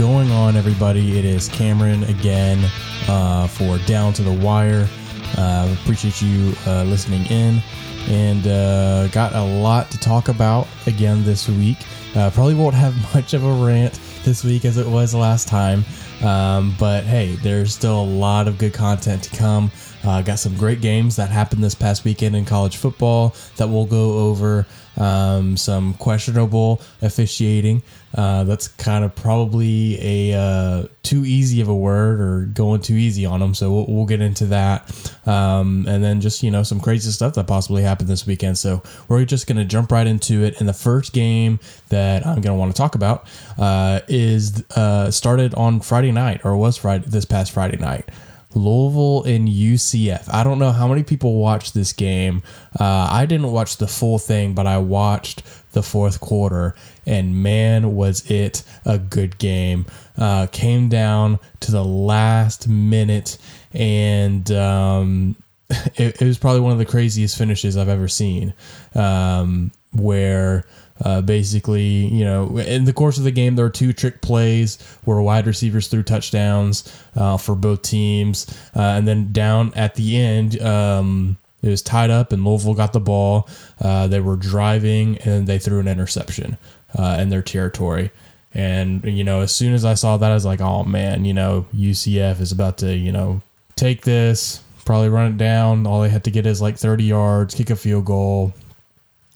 going on, everybody? It is Cameron again uh, for Down to the Wire. Uh, appreciate you uh, listening in and uh, got a lot to talk about again this week. Uh, probably won't have much of a rant this week as it was last time, um, but hey, there's still a lot of good content to come. Uh, got some great games that happened this past weekend in college football that we'll go over. Um, some questionable officiating. Uh, that's kind of probably a uh, too easy of a word or going too easy on them. So we'll, we'll get into that. Um, and then just, you know, some crazy stuff that possibly happened this weekend. So we're just going to jump right into it. And the first game that I'm going to want to talk about uh, is uh, started on Friday night or was Friday this past Friday night. Louisville and UCF. I don't know how many people watched this game. Uh, I didn't watch the full thing, but I watched the fourth quarter, and man, was it a good game. Uh, came down to the last minute, and um, it, it, was probably one of the craziest finishes I've ever seen. Um, where uh, basically, you know, in the course of the game, there were two trick plays where wide receivers threw touchdowns uh, for both teams. Uh, and then down at the end, um, it was tied up and Louisville got the ball. Uh, they were driving and they threw an interception uh, in their territory. And, you know, as soon as I saw that, I was like, oh man, you know, UCF is about to, you know, take this, probably run it down. All they had to get is like 30 yards, kick a field goal,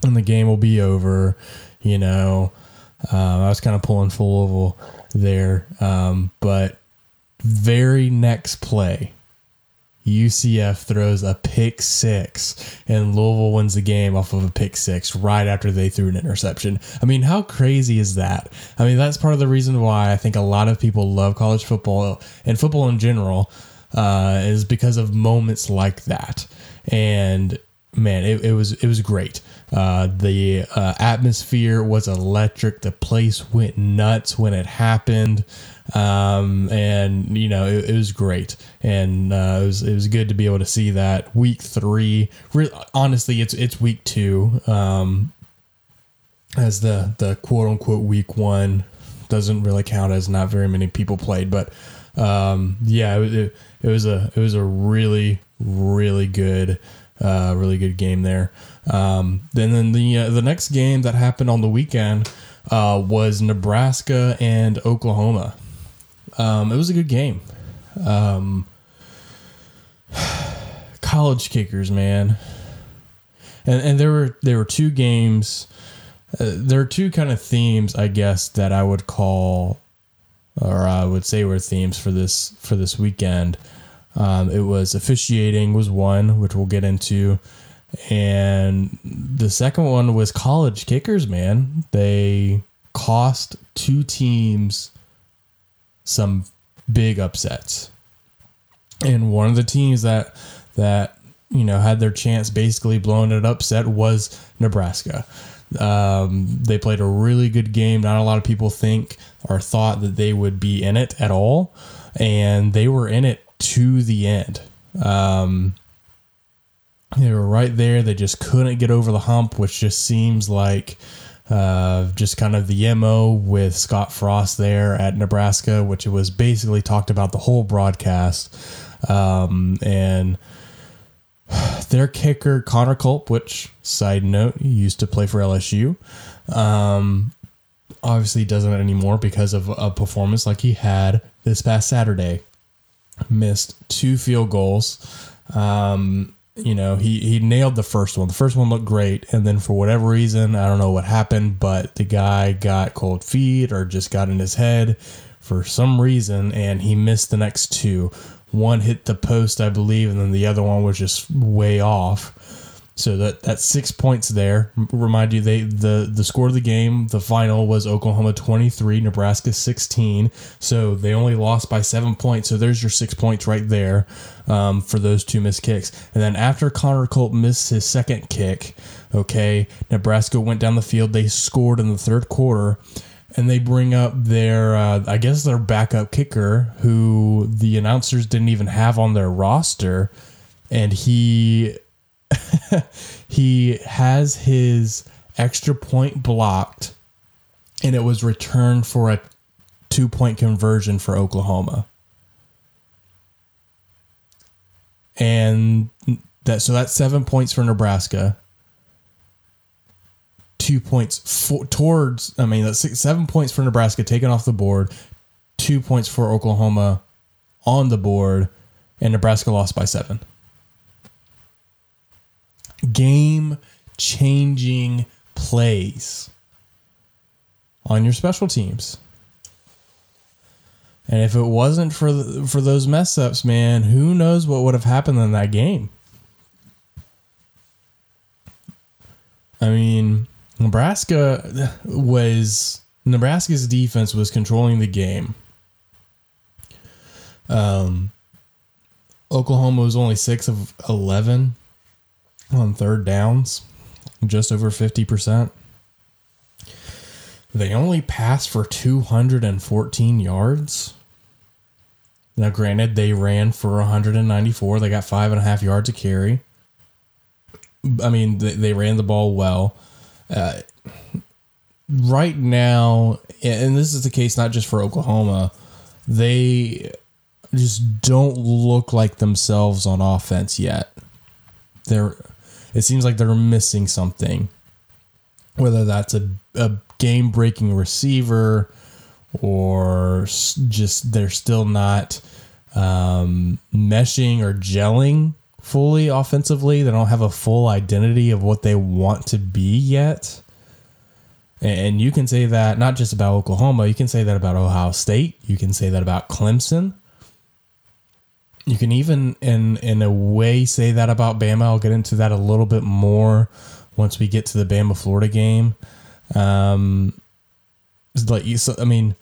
and the game will be over. You know, uh, I was kind of pulling full there, um, but very next play, UCF throws a pick six, and Louisville wins the game off of a pick six right after they threw an interception. I mean, how crazy is that? I mean, that's part of the reason why I think a lot of people love college football and football in general uh, is because of moments like that. And man, it, it was it was great. Uh, the uh, atmosphere was electric. The place went nuts when it happened, um, and you know it, it was great. And uh, it was it was good to be able to see that. Week three, re- honestly, it's it's week two, um, as the the quote unquote week one doesn't really count as not very many people played, but um, yeah, it, it, it was a it was a really really good uh, really good game there. Um, then then the uh, the next game that happened on the weekend uh, was Nebraska and Oklahoma. Um, it was a good game. Um, college kickers, man, and and there were there were two games. Uh, there are two kind of themes, I guess, that I would call, or I would say were themes for this for this weekend. Um, it was officiating was one, which we'll get into, and the second one was college kickers. Man, they cost two teams some big upsets, and one of the teams that that you know had their chance basically blowing it upset was Nebraska. Um, they played a really good game. Not a lot of people think or thought that they would be in it at all, and they were in it to the end. Um, they were right there. They just couldn't get over the hump, which just seems like uh, just kind of the MO with Scott Frost there at Nebraska, which it was basically talked about the whole broadcast. Um, and their kicker, Connor Culp, which, side note, he used to play for LSU, um, obviously doesn't anymore because of a performance like he had this past Saturday missed two field goals. Um, you know, he, he nailed the first one. The first one looked great. And then for whatever reason, I don't know what happened, but the guy got cold feet or just got in his head for some reason and he missed the next two. One hit the post, I believe, and then the other one was just way off. So that that's six points there. Remind you, they the the score of the game, the final was Oklahoma twenty three, Nebraska sixteen. So they only lost by seven points. So there's your six points right there um, for those two missed kicks. And then after Connor Culp missed his second kick, okay, Nebraska went down the field. They scored in the third quarter. And they bring up their, uh, I guess, their backup kicker, who the announcers didn't even have on their roster, and he he has his extra point blocked and it was returned for a two point conversion for Oklahoma. And that so that's seven points for Nebraska. Two points for, towards I mean that's six, seven points for Nebraska taken off the board, two points for Oklahoma on the board, and Nebraska lost by seven. Game changing plays on your special teams. And if it wasn't for the, for those mess ups, man, who knows what would have happened in that game? I mean, Nebraska was Nebraska's defense was controlling the game. Um, Oklahoma was only six of eleven on third downs, just over fifty percent. They only passed for 214 yards. Now, granted, they ran for 194. They got five and a half yards a carry. I mean, they, they ran the ball well. Uh, right now, and this is the case not just for Oklahoma, they just don't look like themselves on offense yet. They're, it seems like they're missing something. Whether that's a, a game breaking receiver or just they're still not um, meshing or gelling fully offensively. They don't have a full identity of what they want to be yet. And you can say that not just about Oklahoma, you can say that about Ohio State, you can say that about Clemson. You can even in in a way say that about Bama. I'll get into that a little bit more once we get to the Bama Florida game. Um, like you, so, I mean,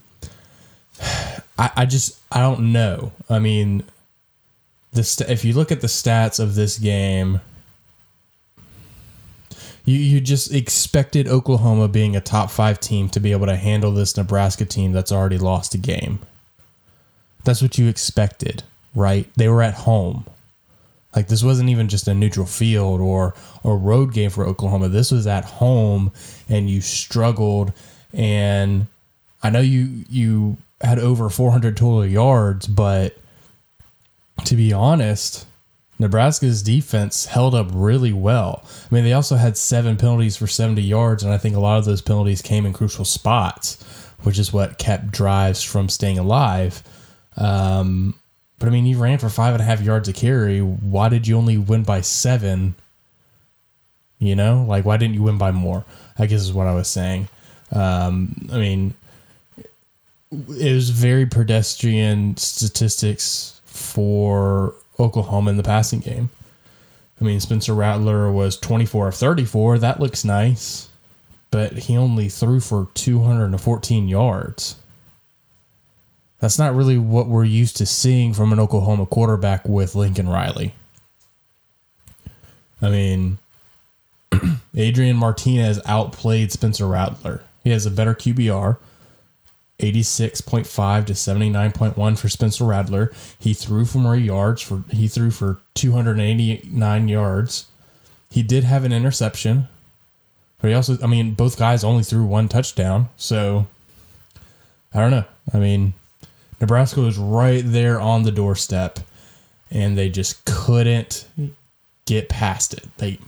I, I just I don't know. I mean, the st- if you look at the stats of this game, you you just expected Oklahoma being a top five team to be able to handle this Nebraska team that's already lost a game. That's what you expected, right? They were at home. Like this wasn't even just a neutral field or a road game for Oklahoma. This was at home and you struggled and I know you you had over 400 total yards, but to be honest, Nebraska's defense held up really well. I mean, they also had seven penalties for 70 yards, and I think a lot of those penalties came in crucial spots, which is what kept drives from staying alive. Um, but I mean, you ran for five and a half yards a carry. Why did you only win by seven? You know, like why didn't you win by more? I guess is what I was saying. Um, I mean, it was very pedestrian statistics for Oklahoma in the passing game. I mean, Spencer Rattler was 24 of 34. That looks nice, but he only threw for 214 yards. That's not really what we're used to seeing from an Oklahoma quarterback with Lincoln Riley. I mean, Adrian Martinez outplayed Spencer Rattler. He has a better QBR, 86.5 to 79.1 for Spencer Rattler. He threw for more yards for he threw for 289 yards. He did have an interception. But he also I mean both guys only threw one touchdown. So I don't know. I mean Nebraska was right there on the doorstep, and they just couldn't get past it. They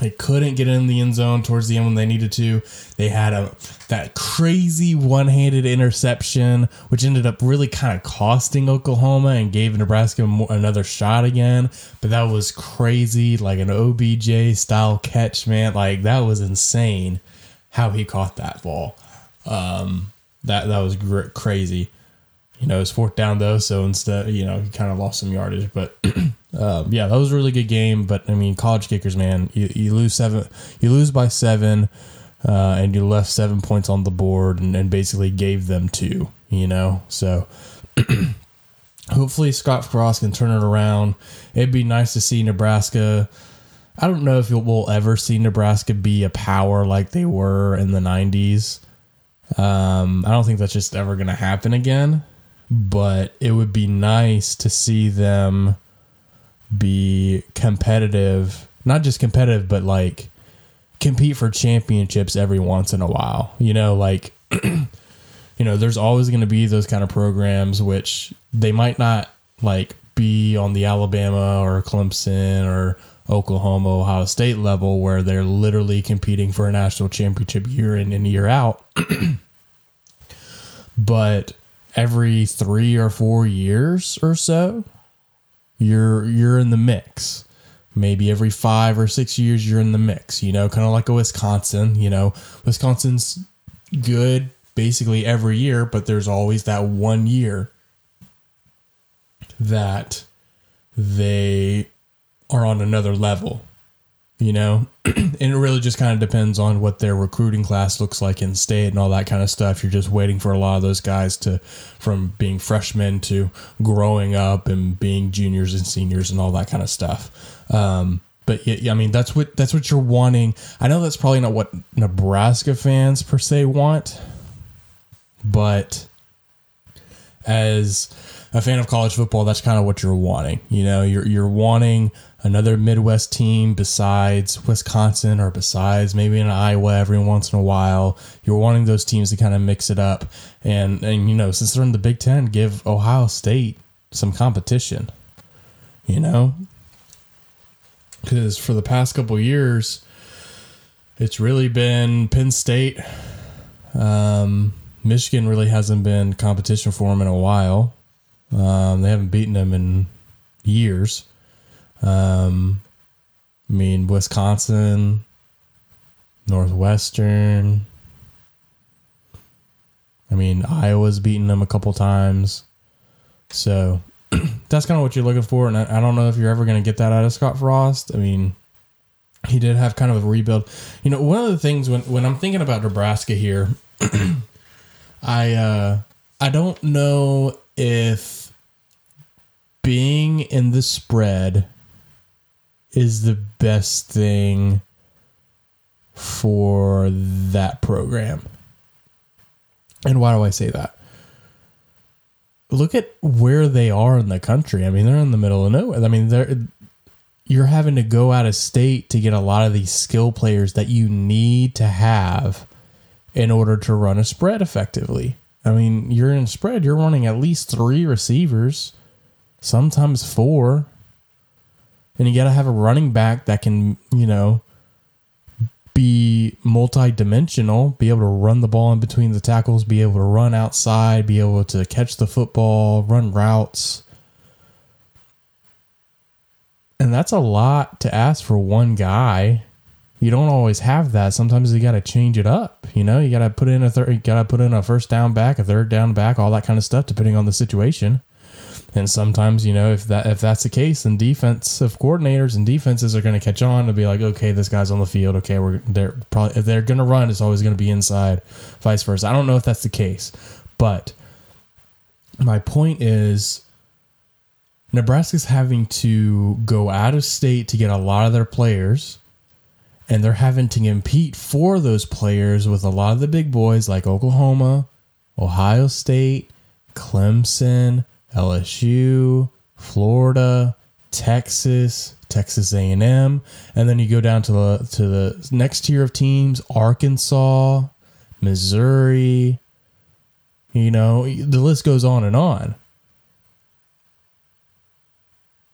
they couldn't get in the end zone towards the end when they needed to. They had a that crazy one-handed interception, which ended up really kind of costing Oklahoma and gave Nebraska more, another shot again. But that was crazy, like an OBJ style catch, man. Like that was insane how he caught that ball. Um, that that was gr- crazy you know, it's fourth down though, so instead, you know, he kind of lost some yardage. But um, yeah, that was a really good game. But I mean, college kickers, man, you, you lose seven, you lose by seven, uh, and you left seven points on the board, and, and basically gave them two. You know, so hopefully Scott Frost can turn it around. It'd be nice to see Nebraska. I don't know if we'll ever see Nebraska be a power like they were in the '90s. Um, I don't think that's just ever going to happen again but it would be nice to see them be competitive, not just competitive, but like compete for championships every once in a while. You know, like you know, there's always going to be those kind of programs which they might not like be on the Alabama or Clemson or Oklahoma, Ohio State level where they're literally competing for a national championship year in and year out. but every three or four years or so, you're you're in the mix. Maybe every five or six years you're in the mix, you know, kind of like a Wisconsin, you know. Wisconsin's good basically every year, but there's always that one year that they are on another level, you know? and it really just kind of depends on what their recruiting class looks like in state and all that kind of stuff. You're just waiting for a lot of those guys to, from being freshmen to growing up and being juniors and seniors and all that kind of stuff. Um, but yeah, I mean that's what that's what you're wanting. I know that's probably not what Nebraska fans per se want, but as a fan of college football, that's kind of what you're wanting. You know, you're you're wanting another Midwest team besides Wisconsin or besides maybe an Iowa every once in a while. You're wanting those teams to kind of mix it up. And, and you know, since they're in the Big Ten, give Ohio State some competition, you know? Because for the past couple years, it's really been Penn State. Um, Michigan really hasn't been competition for them in a while. Um, they haven't beaten them in years. Um, I mean, Wisconsin, Northwestern. I mean, Iowa's beaten them a couple times. So that's kind of what you're looking for. And I, I don't know if you're ever going to get that out of Scott Frost. I mean, he did have kind of a rebuild. You know, one of the things when, when I'm thinking about Nebraska here, I uh, I don't know if being in the spread is the best thing for that program. And why do I say that? Look at where they are in the country. I mean, they're in the middle of nowhere. I mean, they're you're having to go out of state to get a lot of these skill players that you need to have in order to run a spread effectively. I mean, you're in spread, you're running at least 3 receivers, sometimes 4 and you got to have a running back that can, you know, be multi-dimensional, be able to run the ball in between the tackles, be able to run outside, be able to catch the football, run routes. And that's a lot to ask for one guy. You don't always have that. Sometimes you got to change it up. You know, you got to put in a third, you got to put in a first down back, a third down back, all that kind of stuff, depending on the situation. And sometimes, you know, if that if that's the case, then defensive coordinators and defenses are going to catch on to be like, okay, this guy's on the field. Okay, we're they're probably if they're going to run, it's always going to be inside, vice versa. I don't know if that's the case, but my point is. Nebraska's having to go out of state to get a lot of their players, and they're having to compete for those players with a lot of the big boys like Oklahoma, Ohio State, Clemson, LSU, Florida, Texas, Texas A&M, and then you go down to the to the next tier of teams, Arkansas, Missouri, you know, the list goes on and on.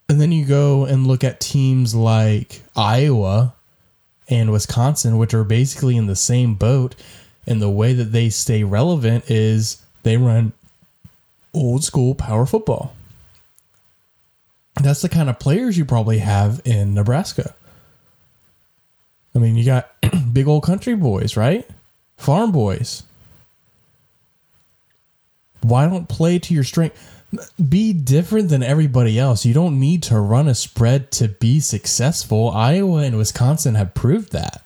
And then you go and look at teams like Iowa and Wisconsin, which are basically in the same boat. And the way that they stay relevant is they run old school power football. That's the kind of players you probably have in Nebraska. I mean, you got big old country boys, right? Farm boys. Why don't play to your strength? Be different than everybody else. You don't need to run a spread to be successful. Iowa and Wisconsin have proved that.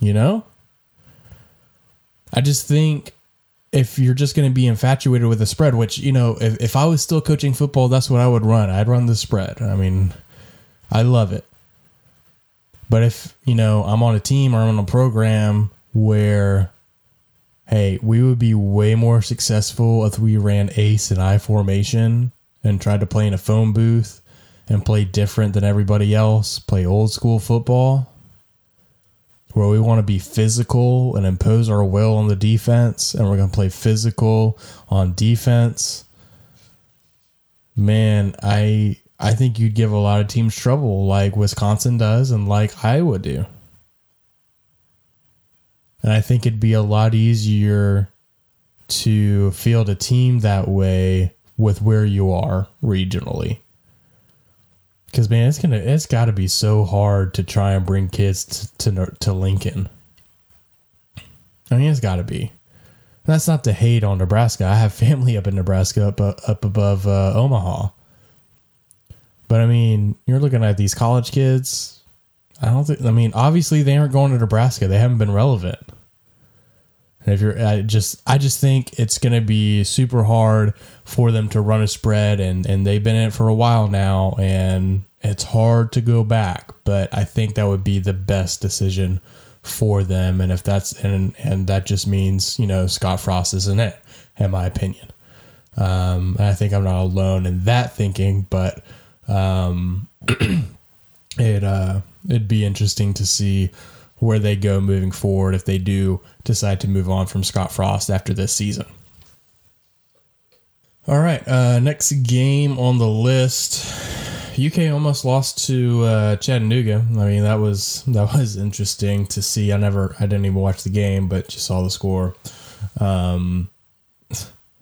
You know? I just think if you're just going to be infatuated with the spread, which, you know, if, if I was still coaching football, that's what I would run. I'd run the spread. I mean, I love it. But if, you know, I'm on a team or I'm on a program where, hey, we would be way more successful if we ran ace and I formation and tried to play in a phone booth and play different than everybody else, play old school football, where we want to be physical and impose our will on the defense, and we're going to play physical on defense. Man, I I think you'd give a lot of teams trouble, like Wisconsin does, and like Iowa do. And I think it'd be a lot easier to field a team that way with where you are regionally. Because man, it's gonna it's got to be so hard to try and bring kids to to, to Lincoln. I mean, it's got to be. That's not to hate on Nebraska. I have family up in Nebraska, up uh, up above uh, Omaha. But I mean, you're looking at these college kids. I don't think. I mean, obviously they aren't going to Nebraska. They haven't been relevant. And if you're, I just, I just think it's going to be super hard for them to run a spread, and and they've been in it for a while now, and it's hard to go back. But I think that would be the best decision for them, and if that's and and that just means you know Scott Frost isn't it, in my opinion. Um, I think I'm not alone in that thinking, but um, it uh, it'd be interesting to see where they go moving forward if they do decide to move on from Scott Frost after this season. All right, uh, next game on the list. UK almost lost to uh, Chattanooga. I mean, that was that was interesting to see. I never, I didn't even watch the game, but just saw the score. Um,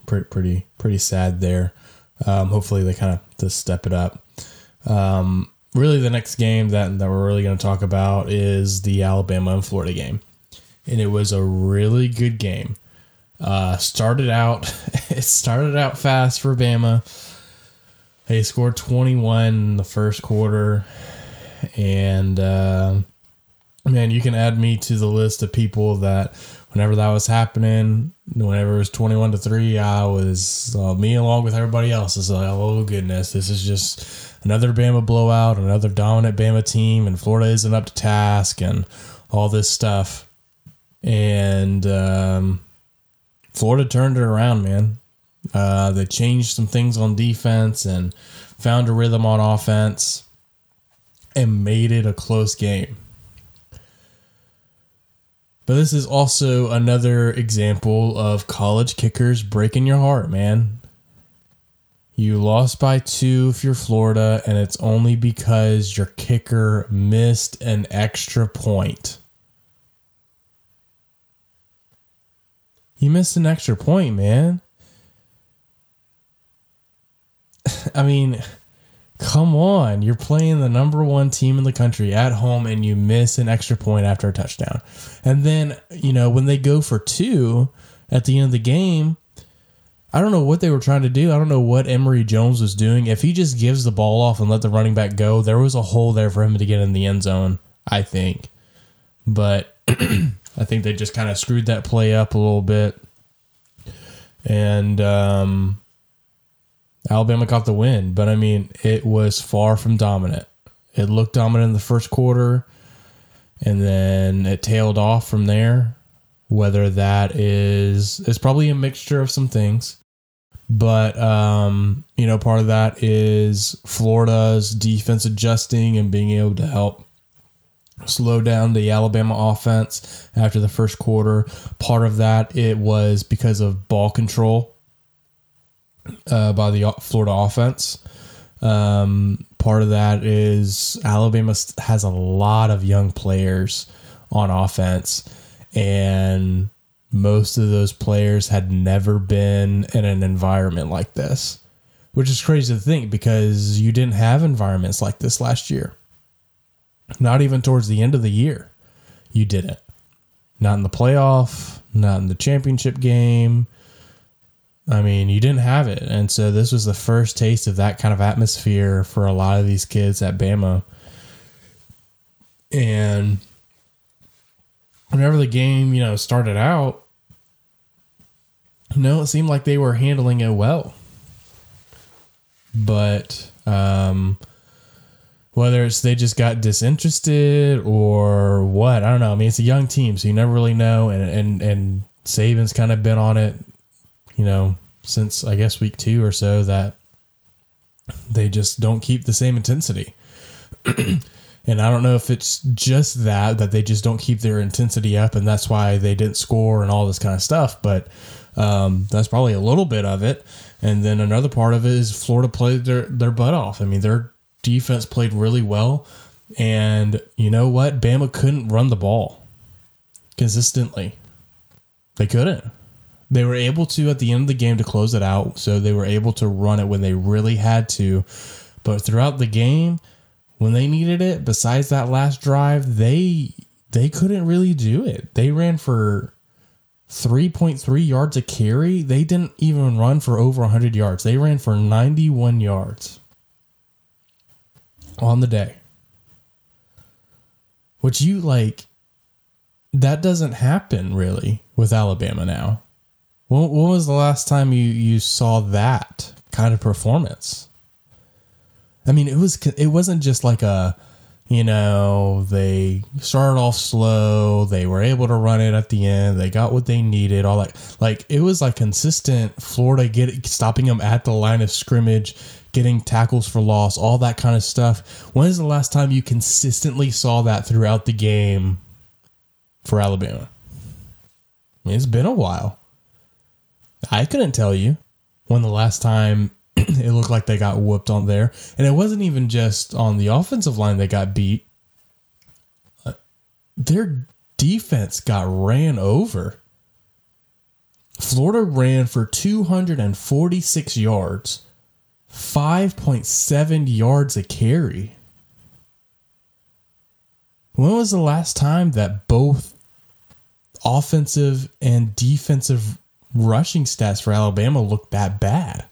pretty, pretty, pretty sad there. Um, hopefully, they kind of just step it up. Um, really the next game that, that we're really going to talk about is the Alabama and Florida game. And it was a really good game. Uh, started out, it started out fast for Bama. They scored 21 in the first quarter. And, uh, man, you can add me to the list of people that whenever that was happening, whenever it was 21 to 3, I was, uh, me along with everybody else, is like, oh goodness, this is just another Bama blowout, another dominant Bama team, and Florida isn't up to task, and all this stuff. And um, Florida turned it around, man. Uh, they changed some things on defense and found a rhythm on offense and made it a close game. But this is also another example of college kickers breaking your heart, man. You lost by two if you're Florida, and it's only because your kicker missed an extra point. You missed an extra point, man. I mean, come on. You're playing the number one team in the country at home and you miss an extra point after a touchdown. And then, you know, when they go for two at the end of the game, I don't know what they were trying to do. I don't know what Emory Jones was doing. If he just gives the ball off and let the running back go, there was a hole there for him to get in the end zone, I think. But I think they just kind of screwed that play up a little bit. And um, Alabama got the win. But I mean, it was far from dominant. It looked dominant in the first quarter, and then it tailed off from there whether that is it's probably a mixture of some things but um, you know, part of that is Florida's defense adjusting and being able to help slow down the Alabama offense after the first quarter. Part of that it was because of ball control uh, by the Florida offense. Um, part of that is Alabama has a lot of young players on offense, and most of those players had never been in an environment like this, which is crazy to think because you didn't have environments like this last year. Not even towards the end of the year, you didn't. Not in the playoff, not in the championship game. I mean, you didn't have it. And so this was the first taste of that kind of atmosphere for a lot of these kids at Bama. And whenever the game, you know, started out, no, it seemed like they were handling it well. But um, whether it's they just got disinterested or what, I don't know. I mean, it's a young team, so you never really know. And and and Saban's kind of been on it, you know, since I guess week two or so that they just don't keep the same intensity. And I don't know if it's just that that they just don't keep their intensity up, and that's why they didn't score and all this kind of stuff. But um, that's probably a little bit of it. And then another part of it is Florida played their their butt off. I mean, their defense played really well, and you know what? Bama couldn't run the ball consistently. They couldn't. They were able to at the end of the game to close it out, so they were able to run it when they really had to. But throughout the game, when they needed it, besides that last drive, they they couldn't really do it. They ran for 3.3 yards a carry. They didn't even run for over 100 yards. They ran for 91 yards on the day. Which you like that doesn't happen really with Alabama now. When, when was the last time you, you saw that kind of performance? I mean, it was it wasn't just like a, you know, they started off slow, they were able to run it at the end, they got what they needed, all that. Like it was like consistent Florida getting stopping them at the line of scrimmage, getting tackles for loss, all that kind of stuff. When is the last time you consistently saw that throughout the game for Alabama? I mean, it's been a while. I couldn't tell you when the last time it looked like they got whooped on there. And it wasn't even just on the offensive line they got beat. Uh, their defense got ran over. Florida ran for 246 yards, 5.7 yards a carry. When was the last time that both offensive and defensive rushing stats for Alabama looked that bad?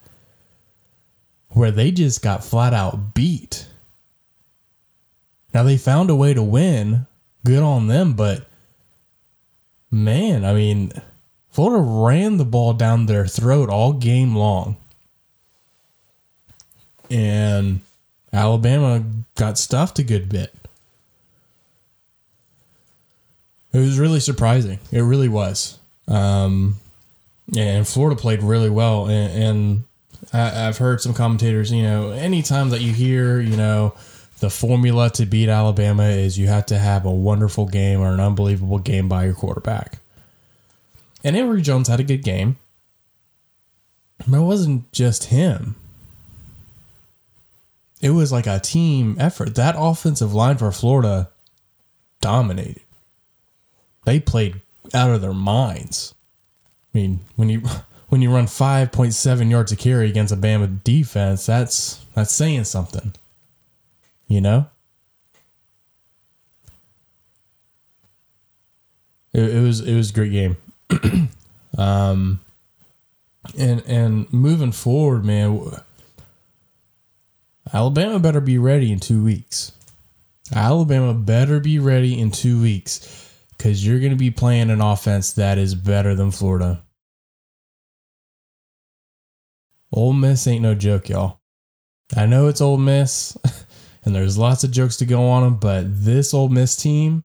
Where they just got flat out beat. Now they found a way to win. Good on them, but man, I mean, Florida ran the ball down their throat all game long. And Alabama got stuffed a good bit. It was really surprising. It really was. Um, and Florida played really well. And, and I, have heard some commentators, you know, anytime that you hear, you know, the formula to beat Alabama is you have to have a wonderful game or an unbelievable game by your quarterback. And Emory Jones had a good game. But it wasn't just him. It was like a team effort. That offensive line for Florida dominated. They played out of their minds. I mean, when you when you run 5.7 yards a carry against a Bama defense, that's that's saying something. You know? It, it was it was a great game. um and and moving forward, man, Alabama better be ready in 2 weeks. Alabama better be ready in 2 weeks because you're going to be playing an offense that is better than Florida. Ole Miss ain't no joke, y'all. I know it's Ole Miss, and there's lots of jokes to go on them, but this Ole Miss team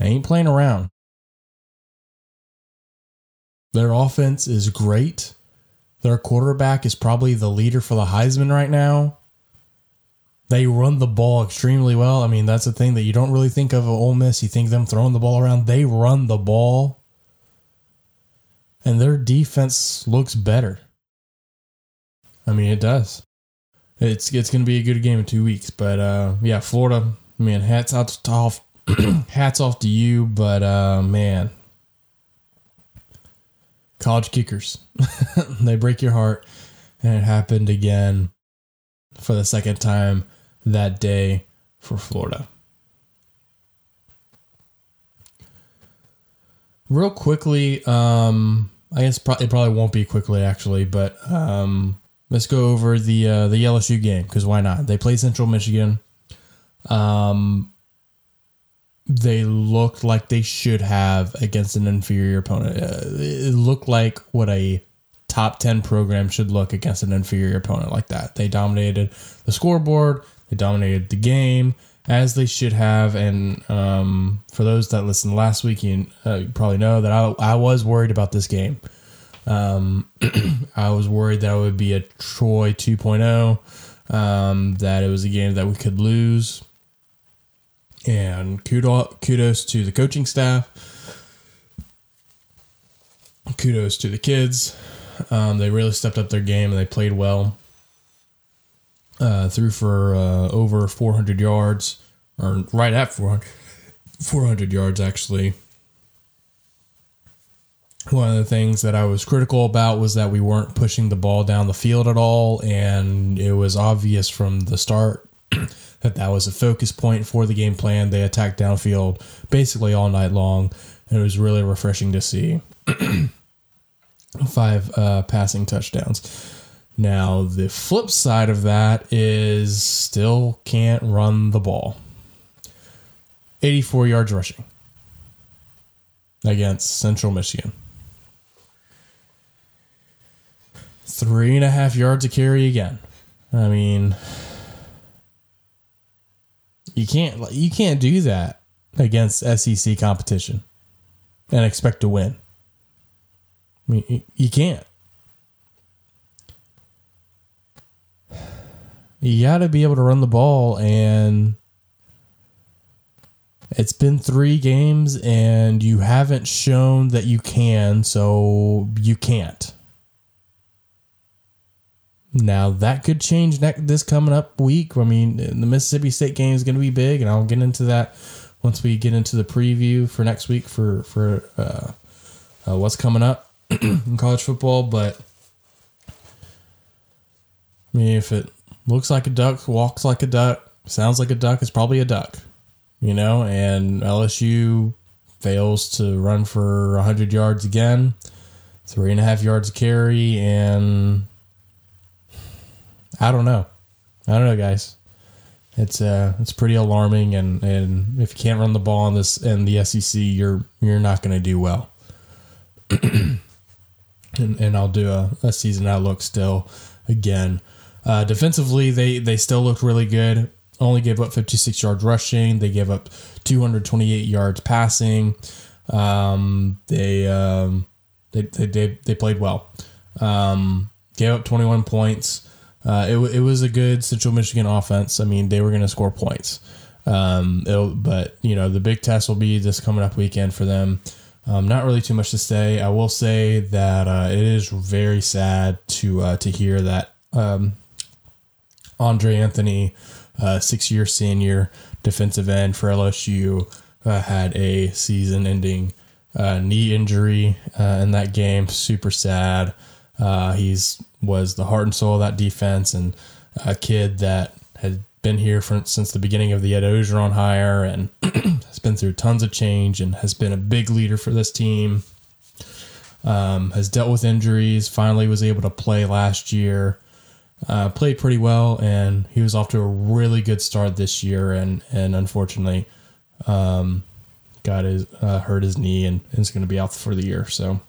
ain't playing around. Their offense is great. Their quarterback is probably the leader for the Heisman right now. They run the ball extremely well. I mean, that's the thing that you don't really think of Ole Miss. You think them throwing the ball around. They run the ball, and their defense looks better. I mean, it does. It's it's going to be a good game in two weeks. But uh, yeah, Florida. Man, hats to off, hats off to you. But uh, man, college kickers, they break your heart, and it happened again for the second time that day for Florida. Real quickly, um, I guess it probably won't be quickly actually, but um, let's go over the uh, the LSU game because why not? They play Central Michigan. Um, they looked like they should have against an inferior opponent. Uh, it looked like what a top 10 program should look against an inferior opponent like that. They dominated the scoreboard, they dominated the game as they should have. And um, for those that listened last week, you, uh, probably know that I, I was worried about this game. Um, I was worried that it would be a Troy 2.0. um, that it was a game that we could lose. And kudos, kudos to the coaching staff. Kudos to the kids. Um, they really stepped up their game and they played well. Uh, threw for uh, over 400 yards, or right at 400, 400 yards actually. One of the things that I was critical about was that we weren't pushing the ball down the field at all, and it was obvious from the start that that was a focus point for the game plan. They attacked downfield basically all night long, and it was really refreshing to see. Five uh, passing touchdowns. Now, the flip side of that is still can't run the ball. 84 yards rushing against Central Michigan. Three and a half yards to carry again. I mean, you can't you can't do that against SEC competition and expect to win. I mean, you can't. You got to be able to run the ball, and it's been three games, and you haven't shown that you can, so you can't. Now that could change next this coming up week. I mean, the Mississippi State game is going to be big, and I'll get into that once we get into the preview for next week for for uh, uh, what's coming up in college football. But I mean, if it looks like a duck, walks like a duck, sounds like a duck, it's probably a duck, you know. And LSU fails to run for hundred yards again, three and a half yards carry, and I don't know. I don't know, guys. It's uh, it's pretty alarming, and, and if you can't run the ball in this in the SEC, you're you're not going to do well. and, and I'll do a, a season outlook still again. Uh, defensively, they they still looked really good. Only gave up 56 yards rushing. They gave up 228 yards passing. Um, they, um, they, they they they played well. Um, gave up 21 points. Uh, it, it was a good Central Michigan offense. I mean, they were going to score points. Um, but you know, the big test will be this coming up weekend for them. Um, not really too much to say. I will say that uh, it is very sad to uh, to hear that um, Andre Anthony, uh, six year senior defensive end for LSU, uh, had a season ending uh, knee injury uh, in that game. Super sad. he's was the heart and soul of that defense and a kid that had been here since the beginning of the Ed Orgeron hire and has been through tons of change and has been a big leader for this team. Um, has dealt with injuries. Finally, was able to play last year. Uh, played pretty well, and he was off to a really good start this year. And and unfortunately, um, got his uh, hurt his knee and, and is going to be out for the year. So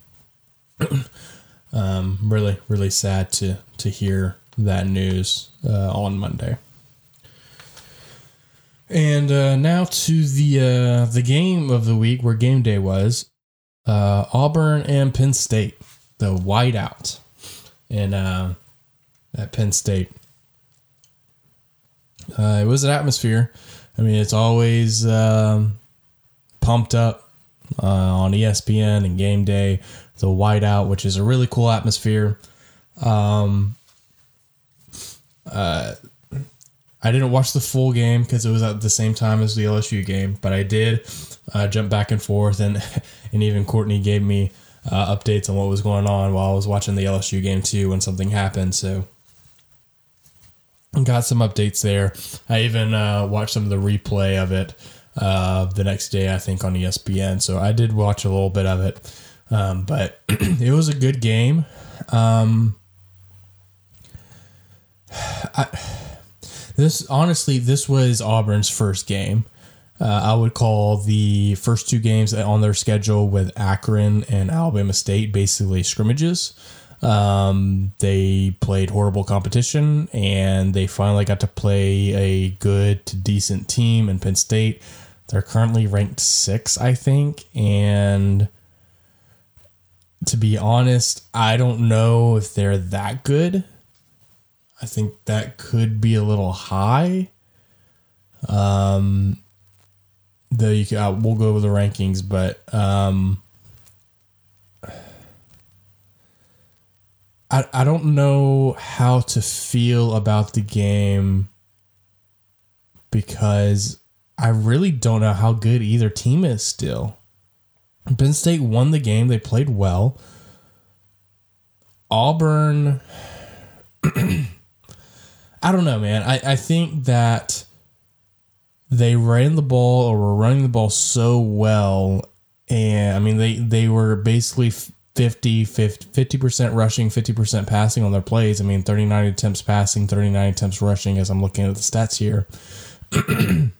um, really, really sad to to hear that news uh, on Monday. And uh, now to the uh, the game of the week, where game day was uh, Auburn and Penn State, the whiteout, and uh, at Penn State. Uh, it was an atmosphere. I mean, it's always um, pumped up uh, on ESPN and game day the whiteout, which is a really cool atmosphere. Um, uh, I didn't watch the full game because it was at the same time as the LSU game, but I did uh, jump back and forth, and and even Courtney gave me uh, updates on what was going on while I was watching the LSU game too when something happened. So got some updates there. I even uh, watched some of the replay of it uh, the next day, I think, on ESPN. So I did watch a little bit of it. Um, but it was a good game. Um, I, this honestly, this was Auburn's first game. Uh, I would call the first two games on their schedule with Akron and Alabama State basically scrimmages. Um, they played horrible competition and they finally got to play a good to decent team in Penn State. They're currently ranked six, I think, and to be honest, I don't know if they're that good. I think that could be a little high. Um, though you can, uh, we'll go over the rankings, but um, I I don't know how to feel about the game because I really don't know how good either team is still. Penn State won the game; they played well. Auburn. I don't know, man. I, I think that they ran the ball or were running the ball so well. And I mean, they, they were basically 50, 50, percent rushing, 50% passing on their plays. I mean, 39 attempts passing, 39 attempts rushing as I'm looking at the stats here.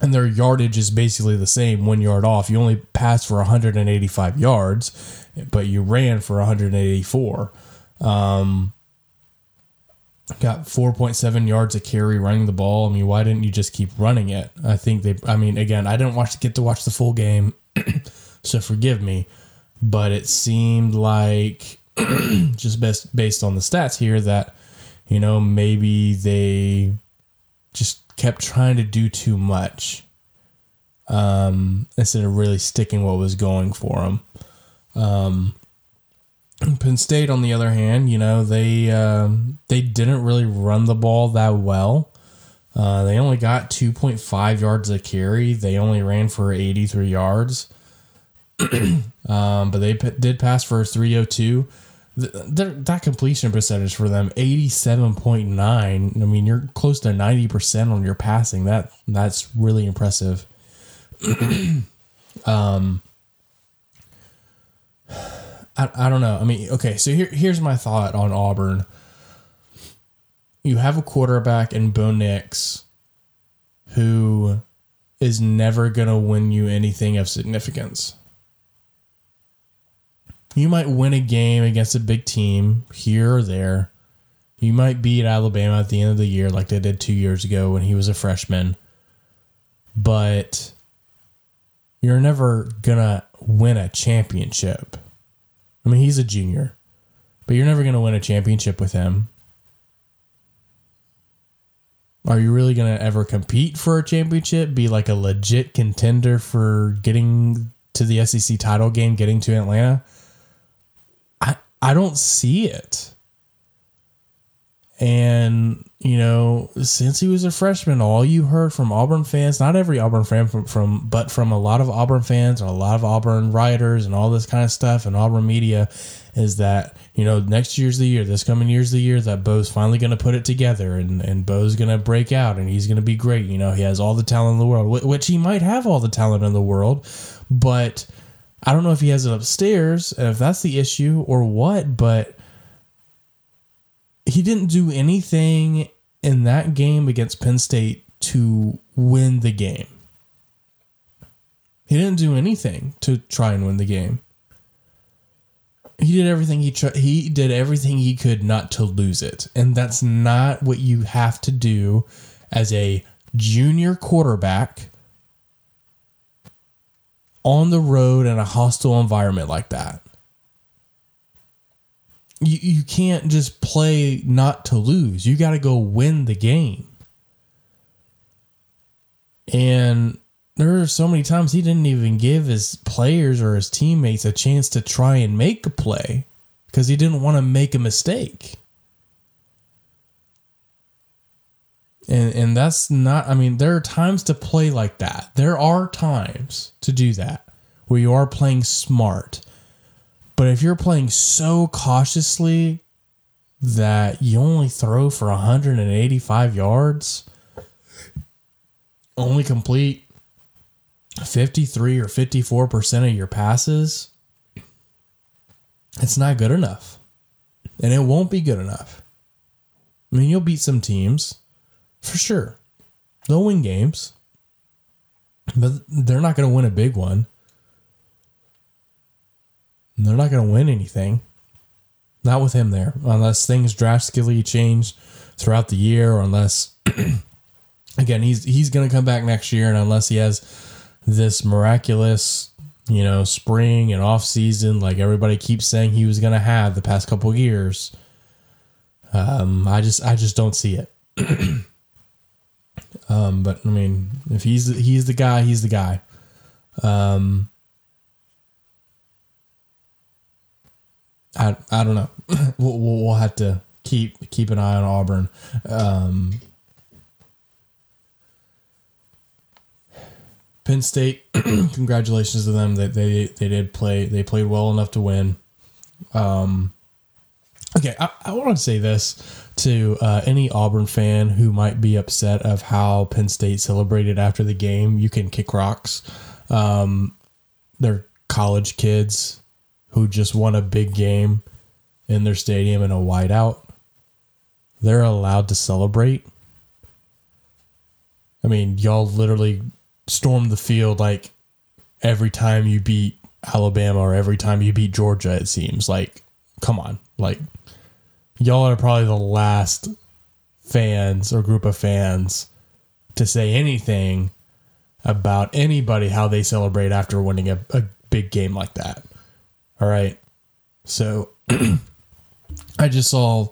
and their yardage is basically the same, one yard off. You only passed for 185 yards, but you ran for 184. Um, got 4.7 yards a carry running the ball. I mean, why didn't you just keep running it? I think they, I mean, again, I didn't watch get to watch the full game, so forgive me, but it seemed like just best based on the stats here that, you know, maybe they just kept trying to do too much um, instead of really sticking what was going for them. Um, Penn State, on the other hand, you know they um, they didn't really run the ball that well. Uh, they only got 2.5 yards a carry. They only ran for 83 yards, um, but they p- did pass for 302. that completion percentage for them 87.9 i mean you're close to 90% on your passing that that's really impressive um I, I don't know. I mean, okay, so here here's my thought on Auburn. You have a quarterback in Bo Nix who is never going to win you anything of significance. You might win a game against a big team here or there. You might beat Alabama at the end of the year like they did two years ago when he was a freshman. But you're never going to win a championship. I mean, he's a junior, but you're never going to win a championship with him. Are you really going to ever compete for a championship? Be like a legit contender for getting to the SEC title game, getting to Atlanta? I don't see it. And you know, since he was a freshman, all you heard from Auburn fans, not every Auburn fan from, from but from a lot of Auburn fans and a lot of Auburn writers and all this kind of stuff and Auburn media is that, you know, next year's the year, this coming year's the year that Bo's finally going to put it together and, and Bo's going to break out and he's going to be great. You know, he has all the talent in the world, which he might have all the talent in the world, but I don't know if he has it upstairs and if that's the issue or what, but he didn't do anything in that game against Penn State to win the game. He didn't do anything to try and win the game. He did everything he tried. He did everything he could not to lose it, and that's not what you have to do as a junior quarterback on the road in a hostile environment like that you, you can't just play not to lose. You got to go win the game. And there are so many times he didn't even give his players or his teammates a chance to try and make a play because he didn't want to make a mistake. And and that's not I mean there are times to play like that. There are times to do that where you are playing smart but if you're playing so cautiously that you only throw for 185 yards, only complete 53 or 54% of your passes, it's not good enough. And it won't be good enough. I mean, you'll beat some teams for sure. They'll win games, but they're not going to win a big one. They're not going to win anything. Not with him there, unless things drastically change throughout the year, or unless, again, he's he's going to come back next year, and unless he has this miraculous, you know, spring and off season like everybody keeps saying he was going to have the past couple years, Um, I just I just don't see it. um, but I mean, if he's he's the guy, he's the guy. Um, I I don't know. we'll, we'll have to keep keep an eye on Auburn. Um, Penn State, congratulations to them. They, they they did play. They played well enough to win. Um, okay, I, I want to say this to uh, any Auburn fan who might be upset of how Penn State celebrated after the game. You can kick rocks. Um, they're college kids who just won a big game in their stadium in a whiteout. They're allowed to celebrate. I mean, y'all literally stormed the field like every time you beat Alabama or every time you beat Georgia, it seems. Like, come on. Like, y'all are probably the last fans or group of fans to say anything about anybody how they celebrate after winning a, a big game like that. All right. So I just saw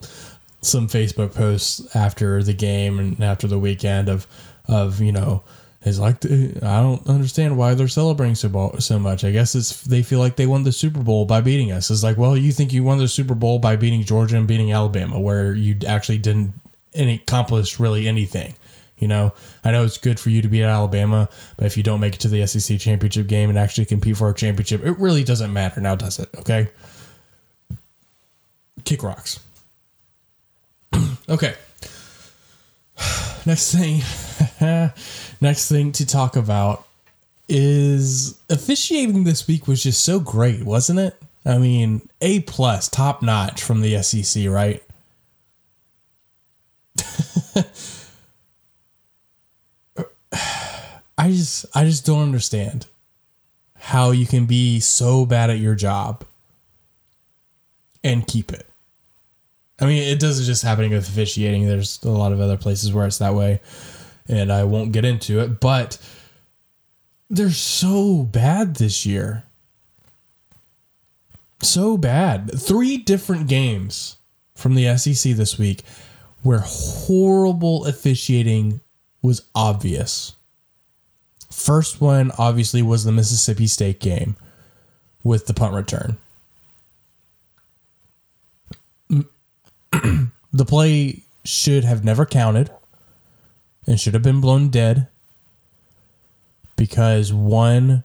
some Facebook posts after the game and after the weekend of of you know is like I don't understand why they're celebrating so so much. I guess it's they feel like they won the Super Bowl by beating us. It's like, well, you think you won the Super Bowl by beating Georgia and beating Alabama, where you actually didn't any, accomplish really anything. You know, I know it's good for you to be at Alabama, but if you don't make it to the SEC championship game and actually compete for a championship, it really doesn't matter now, does it? Okay. Kick rocks. okay. Next thing, next thing to talk about is officiating this week was just so great, wasn't it? I mean, A plus, top notch from the SEC, right? I just I just don't understand how you can be so bad at your job and keep it. I mean, it doesn't just happening with officiating. There's a lot of other places where it's that way, and I won't get into it. But they're so bad this year. So bad. Three different games from the SEC this week where horrible officiating was obvious. First one, obviously, was the Mississippi State game with the punt return. the play should have never counted and should have been blown dead because one,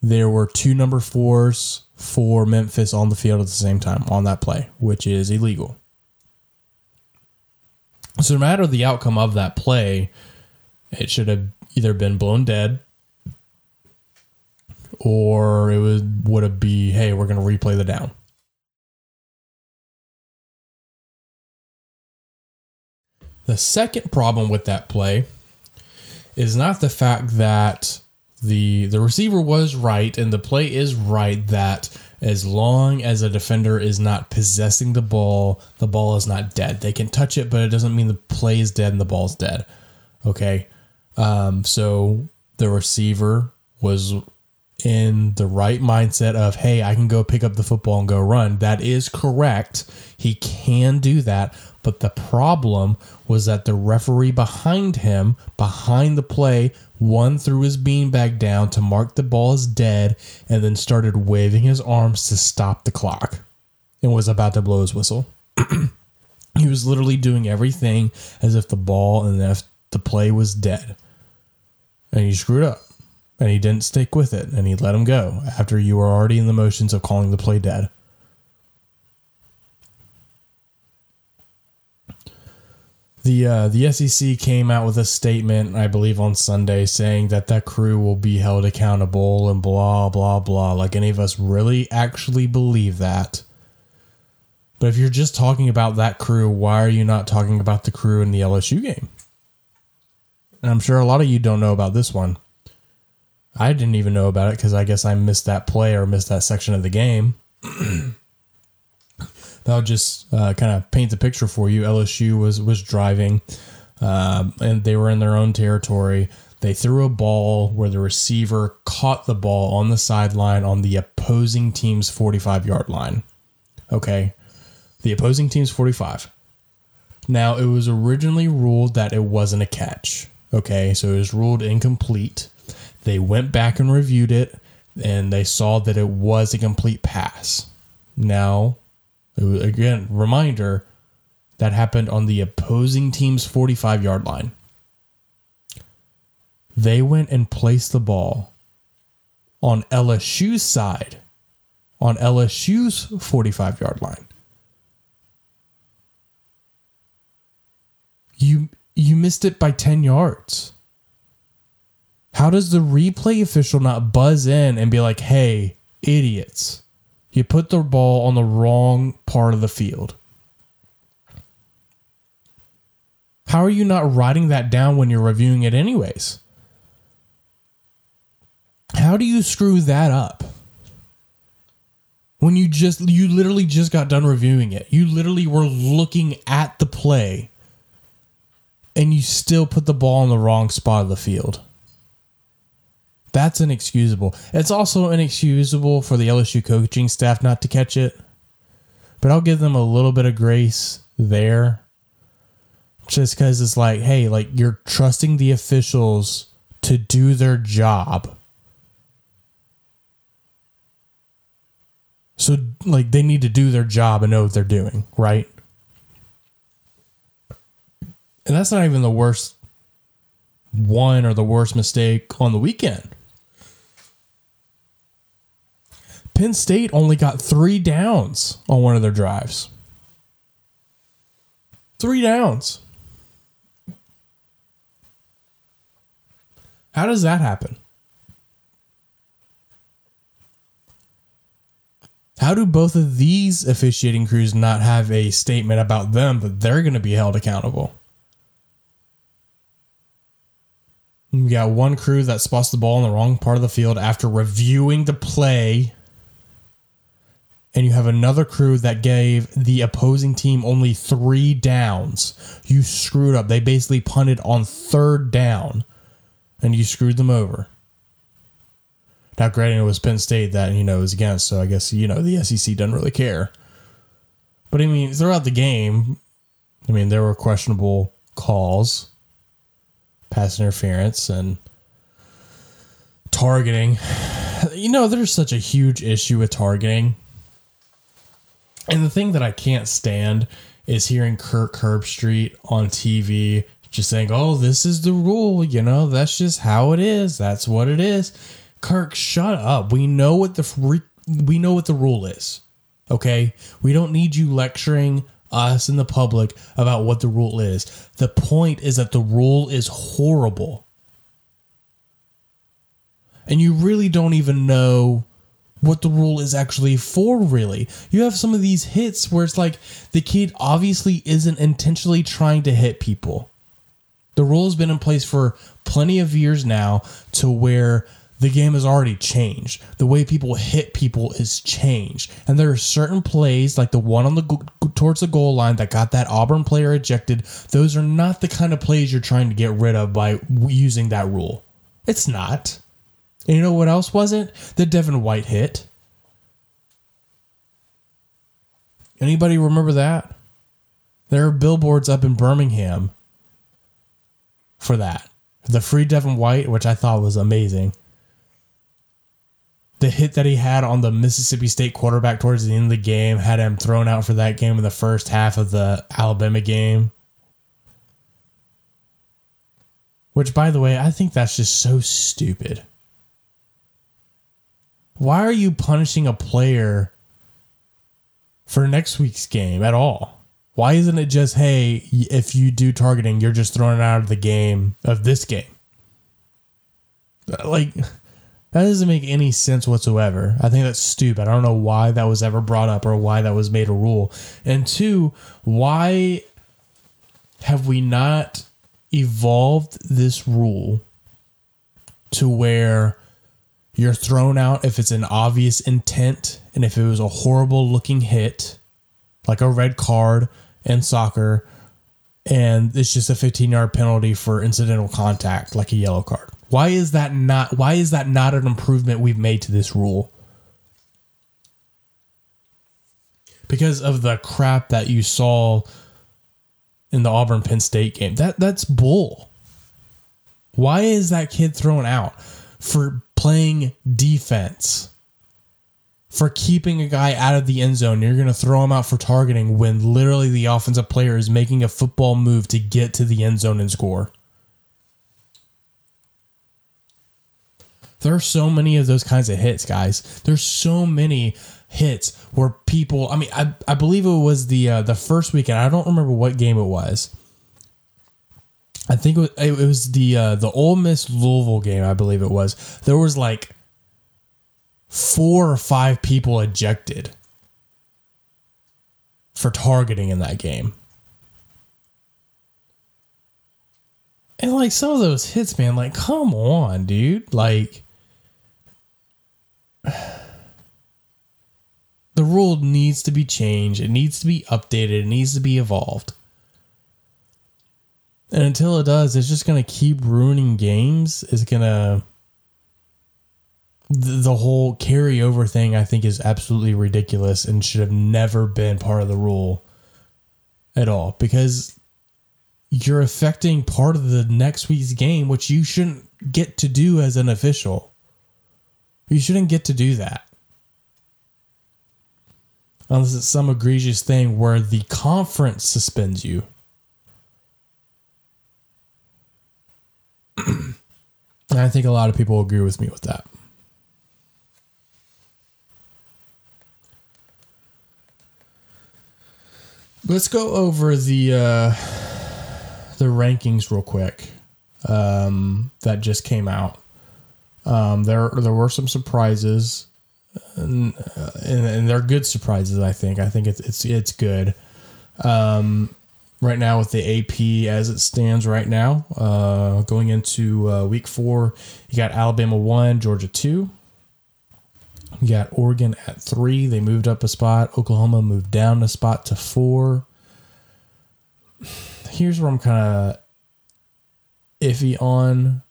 there were two number fours for Memphis on the field at the same time on that play, which is illegal. So, no matter the outcome of that play, it should have either been blown dead or it would would have be hey we're going to replay the down the second problem with that play is not the fact that the the receiver was right and the play is right that as long as a defender is not possessing the ball the ball is not dead. They can touch it but it doesn't mean the play is dead and the ball's dead. Okay? Um, so the receiver was in the right mindset of, hey, I can go pick up the football and go run. That is correct. He can do that. But the problem was that the referee behind him, behind the play, one threw his beanbag down to mark the ball as dead and then started waving his arms to stop the clock and was about to blow his whistle. he was literally doing everything as if the ball and if the play was dead and he screwed up and he didn't stick with it and he let him go after you were already in the motions of calling the play dead. The uh, the SEC came out with a statement, I believe, on Sunday saying that that crew will be held accountable and blah blah blah. Like any of us really actually believe that. But if you're just talking about that crew, why are you not talking about the crew in the LSU game? And I'm sure a lot of you don't know about this one. I didn't even know about it because I guess I missed that play or missed that section of the game. That'll just uh, kind of paint the picture for you. LSU was was driving, um, and they were in their own territory. They threw a ball where the receiver caught the ball on the sideline on the opposing team's 45 yard line. Okay. the opposing team's 45. Now, it was originally ruled that it wasn't a catch. Okay, so it was ruled incomplete. They went back and reviewed it and they saw that it was a complete pass. Now, again, reminder that happened on the opposing team's 45 yard line. They went and placed the ball on LSU's side, on LSU's 45 yard line. You you missed it by 10 yards. How does the replay official not buzz in and be like, "Hey, idiots. You put the ball on the wrong part of the field." How are you not writing that down when you're reviewing it anyways? How do you screw that up? When you just you literally just got done reviewing it. You literally were looking at the play and you still put the ball in the wrong spot of the field. That's inexcusable. It's also inexcusable for the LSU coaching staff not to catch it. But I'll give them a little bit of grace there. Just because it's like, hey, like you're trusting the officials to do their job. So, like, they need to do their job and know what they're doing, right? And that's not even the worst one or the worst mistake on the weekend. Penn State only got three downs on one of their drives. Three downs. How does that happen? How do both of these officiating crews not have a statement about them that they're going to be held accountable? You got one crew that spots the ball in the wrong part of the field after reviewing the play. And you have another crew that gave the opposing team only three downs. You screwed up. They basically punted on third down and you screwed them over. Now, granted, it was Penn State that, you know, was against, so I guess, you know, the SEC doesn't really care. But I mean, throughout the game, I mean, there were questionable calls pass interference and targeting. You know, there's such a huge issue with targeting. And the thing that I can't stand is hearing Kirk Herbstreit on TV just saying, "Oh, this is the rule, you know, that's just how it is. That's what it is." Kirk, shut up. We know what the we know what the rule is. Okay? We don't need you lecturing us and the public about what the rule is. The point is that the rule is horrible. And you really don't even know what the rule is actually for, really. You have some of these hits where it's like the kid obviously isn't intentionally trying to hit people. The rule has been in place for plenty of years now to where the game has already changed. The way people hit people is changed, and there are certain plays like the one on the towards the goal line that got that Auburn player ejected. Those are not the kind of plays you're trying to get rid of by using that rule. It's not. And you know what else wasn't? The Devin White hit. Anybody remember that? There are billboards up in Birmingham for that. The free Devin White, which I thought was amazing the hit that he had on the Mississippi State quarterback towards the end of the game had him thrown out for that game in the first half of the Alabama game. Which, by the way, I think that's just so stupid. Why are you punishing a player for next week's game at all? Why isn't it just, hey, if you do targeting, you're just throwing it out of the game of this game? Uh, like, that doesn't make any sense whatsoever. I think that's stupid. I don't know why that was ever brought up or why that was made a rule. And two, why have we not evolved this rule to where you're thrown out if it's an obvious intent and if it was a horrible looking hit, like a red card in soccer, and it's just a 15 yard penalty for incidental contact, like a yellow card? Why is that not why is that not an improvement we've made to this rule? because of the crap that you saw in the Auburn Penn State game. That that's bull. Why is that kid thrown out for playing defense? For keeping a guy out of the end zone, you're going to throw him out for targeting when literally the offensive player is making a football move to get to the end zone and score. There are so many of those kinds of hits, guys. There's so many hits where people. I mean, I, I believe it was the uh, the first weekend. I don't remember what game it was. I think it was, it was the uh, the Ole Miss Louisville game. I believe it was. There was like four or five people ejected for targeting in that game. And like some of those hits, man, like come on, dude. Like the rule needs to be changed. It needs to be updated. It needs to be evolved. And until it does, it's just going to keep ruining games. It's going to. The whole carryover thing, I think, is absolutely ridiculous and should have never been part of the rule at all because you're affecting part of the next week's game, which you shouldn't get to do as an official. You shouldn't get to do that unless it's some egregious thing where the conference suspends you. And I think a lot of people agree with me with that. Let's go over the uh, the rankings real quick um, that just came out. Um, there there were some surprises and, and, they're good surprises. I think. I think it's it's it's good. Um, right now with the AP as it stands right now, uh, going into uh, week four, you got Alabama one, Georgia two. You got Oregon at three. They moved up a spot. Oklahoma moved down a spot to four. Here's where I'm kind of iffy on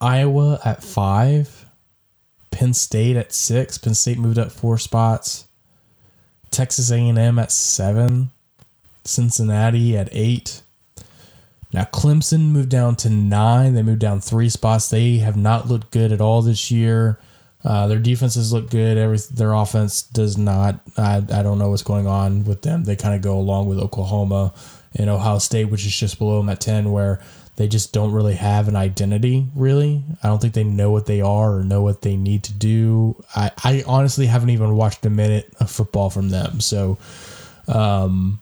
Iowa at five. Penn State at six. Penn State moved up four spots. Texas A&M at seven. Cincinnati at eight. Now Clemson moved down to nine. They moved down three spots. They have not looked good at all this year. Uh, their defenses look good. Every their offense does not. I, I don't know what's going on with them. They kind of go along with Oklahoma and Ohio State, which is just below them at ten, where they just don't really have an identity really i don't think they know what they are or know what they need to do i, I honestly haven't even watched a minute of football from them so um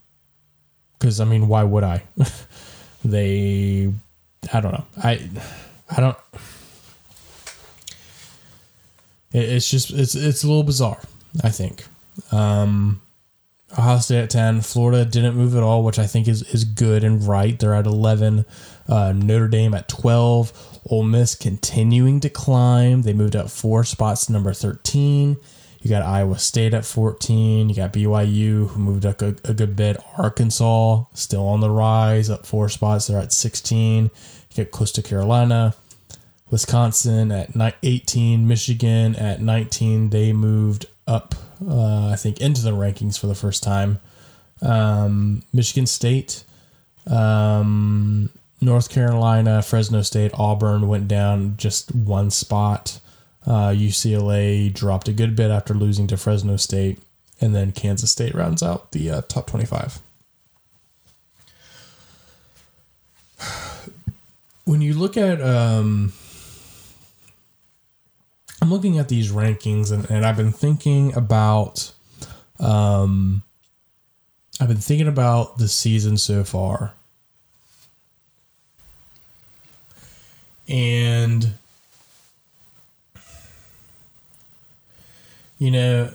because i mean why would i they i don't know i i don't it, it's just it's it's a little bizarre i think um Ohio State at 10. Florida didn't move at all, which I think is, is good and right. They're at 11. Uh, Notre Dame at 12. Ole Miss continuing to climb. They moved up four spots to number 13. You got Iowa State at 14. You got BYU, who moved up a, a good bit. Arkansas, still on the rise, up four spots. They're at 16. You got Coastal Carolina. Wisconsin at 18. Michigan at 19. They moved up, uh, I think, into the rankings for the first time. Um, Michigan State, um, North Carolina, Fresno State, Auburn went down just one spot. Uh, UCLA dropped a good bit after losing to Fresno State, and then Kansas State rounds out the uh, top 25. When you look at um, I'm looking at these rankings and, and I've been thinking about um I've been thinking about the season so far. And you know,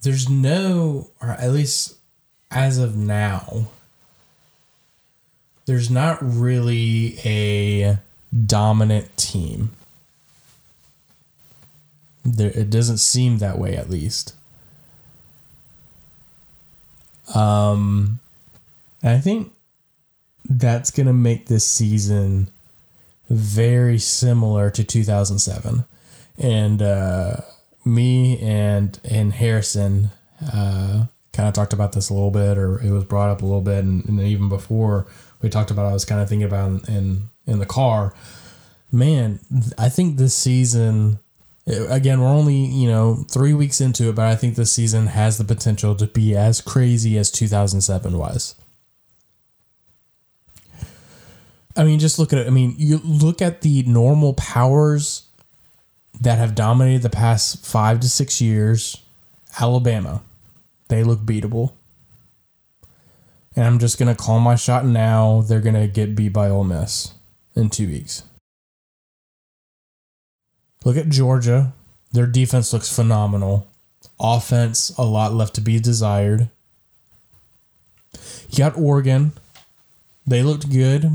there's no or at least as of now there's not really a dominant team. There, it doesn't seem that way, at least. Um, I think that's gonna make this season very similar to 2007, and uh, me and and Harrison uh, kind of talked about this a little bit, or it was brought up a little bit, and, and even before we talked about, it, I was kind of thinking about in in the car. Man, I think this season. Again, we're only you know three weeks into it, but I think this season has the potential to be as crazy as 2007 was. I mean, just look at it. I mean, you look at the normal powers that have dominated the past five to six years. Alabama, they look beatable. And I'm just going to call my shot now. They're going to get beat by Ole Miss in two weeks. Look at Georgia. Their defense looks phenomenal. Offense, a lot left to be desired. You got Oregon. They looked good.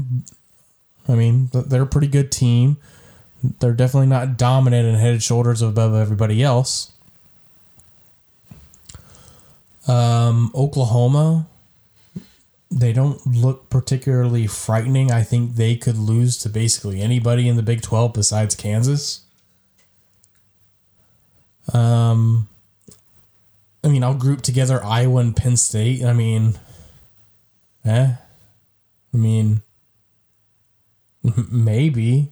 I mean, they're a pretty good team. They're definitely not dominant and head and shoulders above everybody else. Um, Oklahoma, they don't look particularly frightening. I think they could lose to basically anybody in the Big 12 besides Kansas. Um, I mean, I'll group together Iowa and Penn State. I mean, eh? I mean, maybe.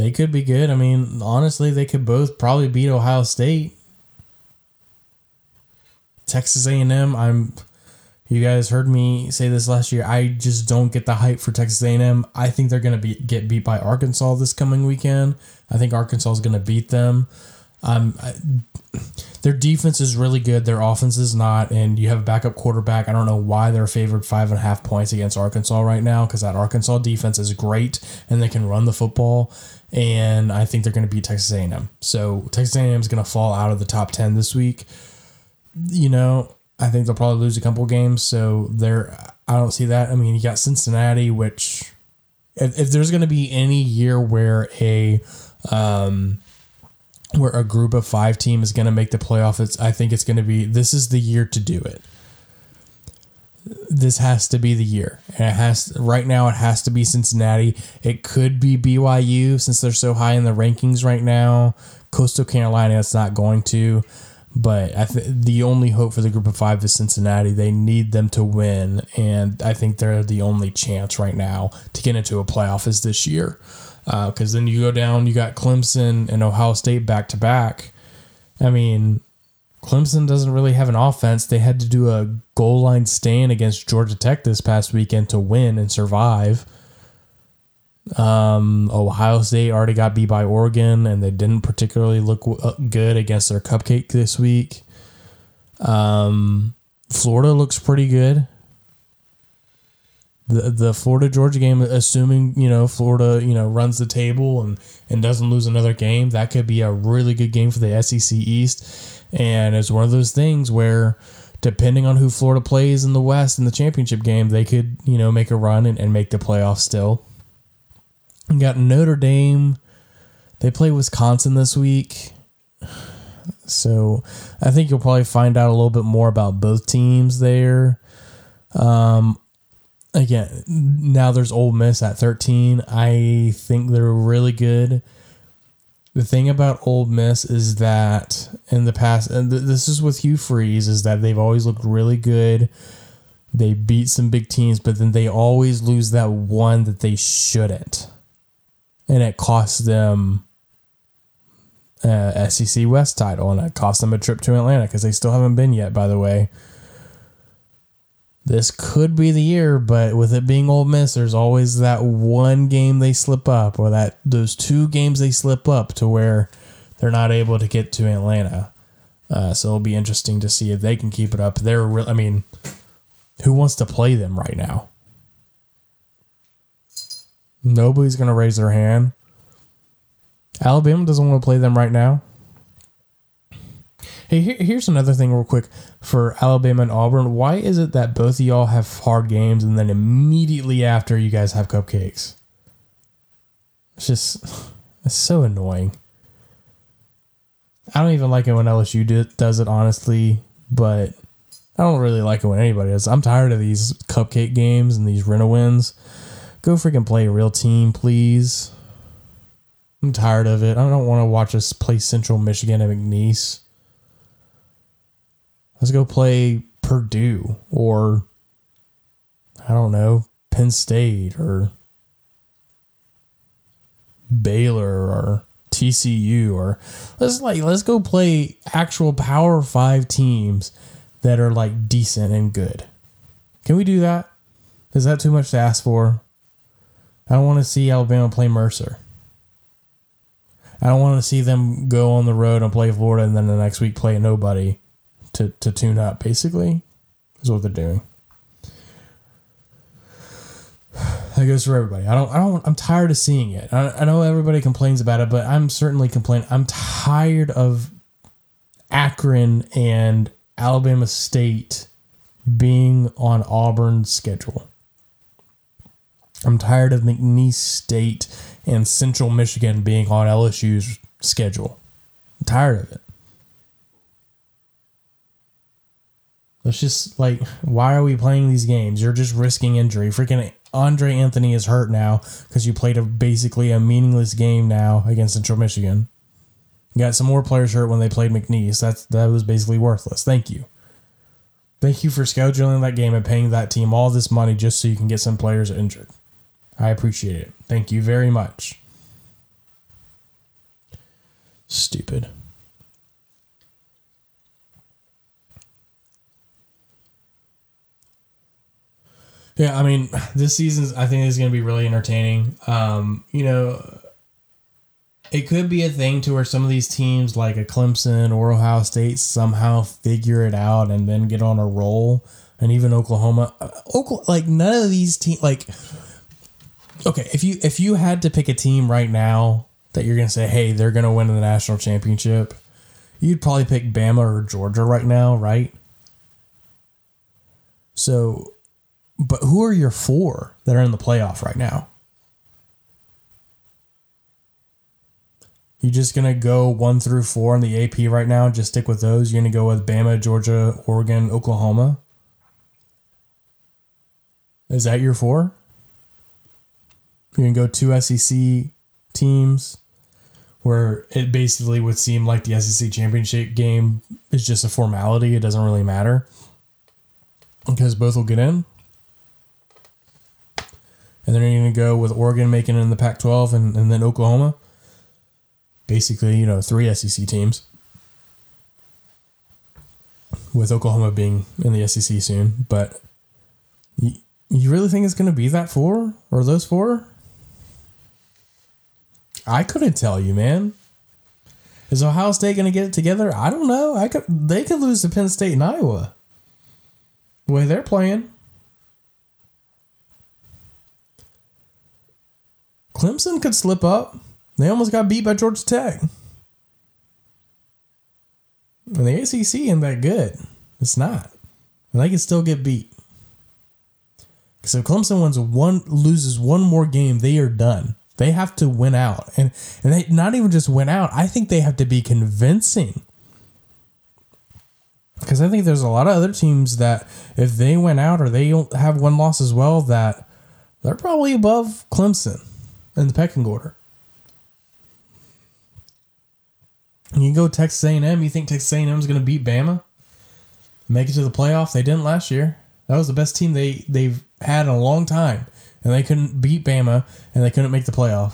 They could be good. I mean, honestly, they could both probably beat Ohio State. Texas A&M, I'm you guys heard me say this last year. I just don't get the hype for Texas A&M. I think they're going to be get beat by Arkansas this coming weekend. I think Arkansas is going to beat them. Um, I, their defense is really good. Their offense is not, and you have a backup quarterback. I don't know why they're favored five and a half points against Arkansas right now because that Arkansas defense is great and they can run the football. And I think they're going to beat Texas A&M. So Texas A&M is going to fall out of the top ten this week you know, I think they'll probably lose a couple games. So they're, I don't see that. I mean, you got Cincinnati, which if, if there's going to be any year where a, um, where a group of five team is going to make the playoff, it's, I think it's going to be, this is the year to do it. This has to be the year. And it has, right now, it has to be Cincinnati. It could be BYU since they're so high in the rankings right now. Coastal Carolina, it's not going to. But I th- the only hope for the group of five is Cincinnati. They need them to win, and I think they're the only chance right now to get into a playoff is this year. Because uh, then you go down, you got Clemson and Ohio State back to back. I mean, Clemson doesn't really have an offense. They had to do a goal line stand against Georgia Tech this past weekend to win and survive. Um, Ohio State already got beat by Oregon, and they didn't particularly look uh, good against their cupcake this week. Um, Florida looks pretty good. The the Florida Georgia game, assuming you know Florida you know runs the table and and doesn't lose another game, that could be a really good game for the SEC East, and it's one of those things where depending on who Florida plays in the West in the championship game, they could you know make a run and, and make the playoffs still. Got Notre Dame. They play Wisconsin this week. So I think you'll probably find out a little bit more about both teams there. Um, again, now there's Ole Miss at 13. I think they're really good. The thing about Ole Miss is that in the past, and this is with Hugh Freeze, is that they've always looked really good. They beat some big teams, but then they always lose that one that they shouldn't and it cost them a SEC West title, and it cost them a trip to Atlanta because they still haven't been yet. By the way, this could be the year, but with it being Ole Miss, there's always that one game they slip up, or that those two games they slip up to where they're not able to get to Atlanta. Uh, so it'll be interesting to see if they can keep it up. They're, re- I mean, who wants to play them right now? Nobody's going to raise their hand. Alabama doesn't want to play them right now. Hey, here, here's another thing, real quick, for Alabama and Auburn. Why is it that both of y'all have hard games and then immediately after you guys have cupcakes? It's just, it's so annoying. I don't even like it when LSU do, does it, honestly, but I don't really like it when anybody does. I'm tired of these cupcake games and these rent wins. Go freaking play a real team, please. I'm tired of it. I don't want to watch us play Central Michigan at McNeese. Let's go play Purdue or I don't know, Penn State or Baylor or TCU or let's like let's go play actual Power 5 teams that are like decent and good. Can we do that? Is that too much to ask for? I don't want to see Alabama play Mercer. I don't want to see them go on the road and play Florida and then the next week play nobody to, to tune up, basically, is what they're doing. That goes for everybody. I don't. I don't. I'm tired of seeing it. I, I know everybody complains about it, but I'm certainly complaining. I'm tired of Akron and Alabama State being on Auburn's schedule. I'm tired of McNeese State and Central Michigan being on LSU's schedule. I'm tired of it. Let's just like, why are we playing these games? You're just risking injury. Freaking Andre Anthony is hurt now because you played a basically a meaningless game now against Central Michigan. Got some more players hurt when they played McNeese. That's that was basically worthless. Thank you. Thank you for scheduling that game and paying that team all this money just so you can get some players injured. I appreciate it. Thank you very much. Stupid. Yeah, I mean, this season I think is going to be really entertaining. Um, you know, it could be a thing to where some of these teams, like a Clemson or Ohio State, somehow figure it out and then get on a roll. And even Oklahoma, uh, Oklahoma, like none of these teams, like okay, if you if you had to pick a team right now that you're gonna say, hey, they're gonna win the national championship, you'd probably pick Bama or Georgia right now, right? So but who are your four that are in the playoff right now? You're just gonna go one through four in the AP right now? Just stick with those. You're gonna go with Bama, Georgia, Oregon, Oklahoma. Is that your four? You're gonna go two SEC teams, where it basically would seem like the SEC championship game is just a formality. It doesn't really matter because both will get in and then you're going to go with Oregon making it in the Pac 12 and, and then Oklahoma. Basically, you know, three SEC teams. With Oklahoma being in the SEC soon. But you, you really think it's going to be that four or those four? I couldn't tell you, man. Is Ohio State going to get it together? I don't know. I could. They could lose to Penn State and Iowa. The way they're playing. Clemson could slip up. They almost got beat by Georgia Tech. And the ACC ain't that good. It's not. And they can still get beat. Because if Clemson wins one, loses one more game, they are done. They have to win out, and and they not even just win out. I think they have to be convincing. Because I think there's a lot of other teams that if they went out or they have one loss as well, that they're probably above Clemson in the pecking order. And you go Texas A&M. You think Texas A&M is going to beat Bama, make it to the playoff? They didn't last year. That was the best team they they've had in a long time, and they couldn't beat Bama, and they couldn't make the playoff.